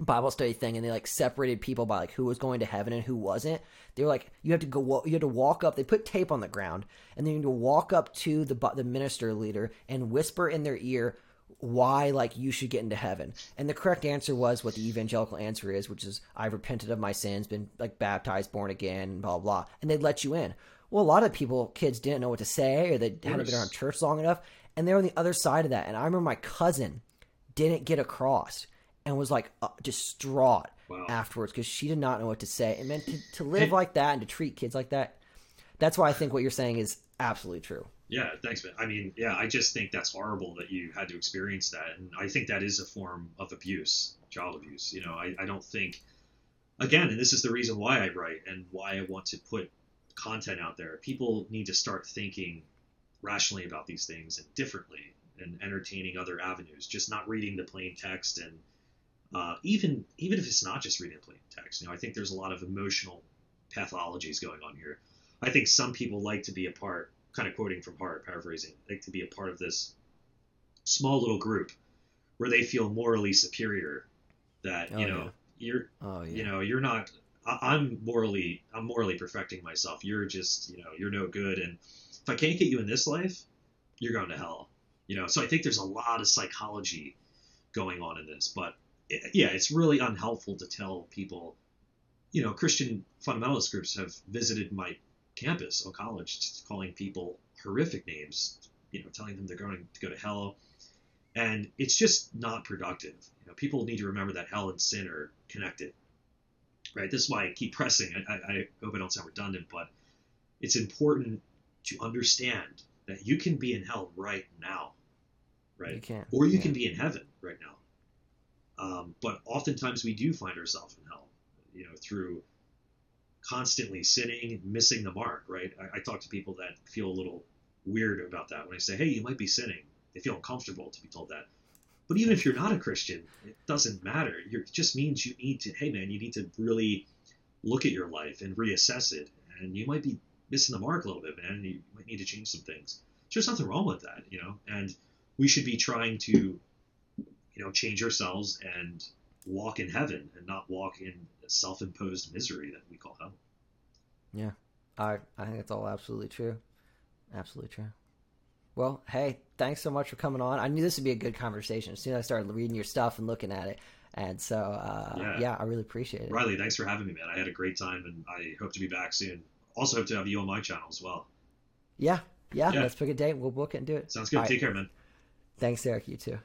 Bible study thing, and they like separated people by like who was going to heaven and who wasn't. They were like, you have to go, you had to walk up. They put tape on the ground, and then you had to walk up to the the minister leader and whisper in their ear why like you should get into heaven. And the correct answer was what the evangelical answer is, which is I've repented of my sins, been like baptized, born again, blah blah. And they'd let you in. Well, a lot of people, kids, didn't know what to say, or they hadn't been around church long enough, and they're on the other side of that. And I remember my cousin didn't get across and was like uh, distraught wow. afterwards because she did not know what to say. And meant to, to live like that and to treat kids like that. That's why I think what you're saying is absolutely true. Yeah, thanks, man. I mean, yeah, I just think that's horrible that you had to experience that, and I think that is a form of abuse, child abuse. You know, I, I don't think, again, and this is the reason why I write and why I want to put content out there. People need to start thinking rationally about these things and differently, and entertaining other avenues. Just not reading the plain text and uh, even even if it's not just reading plain text. You know, I think there's a lot of emotional pathologies going on here. I think some people like to be a part, kind of quoting from Hart, paraphrasing, like to be a part of this small little group where they feel morally superior. That oh, you know, yeah. you're, oh, yeah. you know, you're not. I, I'm morally, I'm morally perfecting myself. You're just, you know, you're no good. And if I can't get you in this life, you're going to hell. You know, so I think there's a lot of psychology going on in this, but yeah, it's really unhelpful to tell people. You know, Christian fundamentalist groups have visited my campus, or College, calling people horrific names. You know, telling them they're going to go to hell, and it's just not productive. You know, people need to remember that hell and sin are connected. Right. This is why I keep pressing. I, I hope I don't sound redundant, but it's important to understand that you can be in hell right now, right? You can. Or you yeah. can be in heaven right now. Um, but oftentimes we do find ourselves in hell, you know, through constantly sinning, missing the mark, right? I, I, talk to people that feel a little weird about that when I say, hey, you might be sinning. They feel uncomfortable to be told that. But even if you're not a Christian, it doesn't matter. You're, it just means you need to, hey man, you need to really look at your life and reassess it. And you might be missing the mark a little bit, man. You might need to change some things. There's nothing wrong with that, you know. And we should be trying to, you know, change ourselves and walk in heaven and not walk in self-imposed misery that we call hell. Yeah, I I think it's all absolutely true, absolutely true. Well, hey, thanks so much for coming on. I knew this would be a good conversation as soon as I started reading your stuff and looking at it. And so, uh, yeah. yeah. I really appreciate it. Riley, thanks for having me, man. I had a great time, and I hope to be back soon. Also, hope to have you on my channel as well. Yeah, yeah. yeah. Let's pick a date. We'll book it and do it. Sounds good. All Take right. care, man. Thanks, Eric. You too.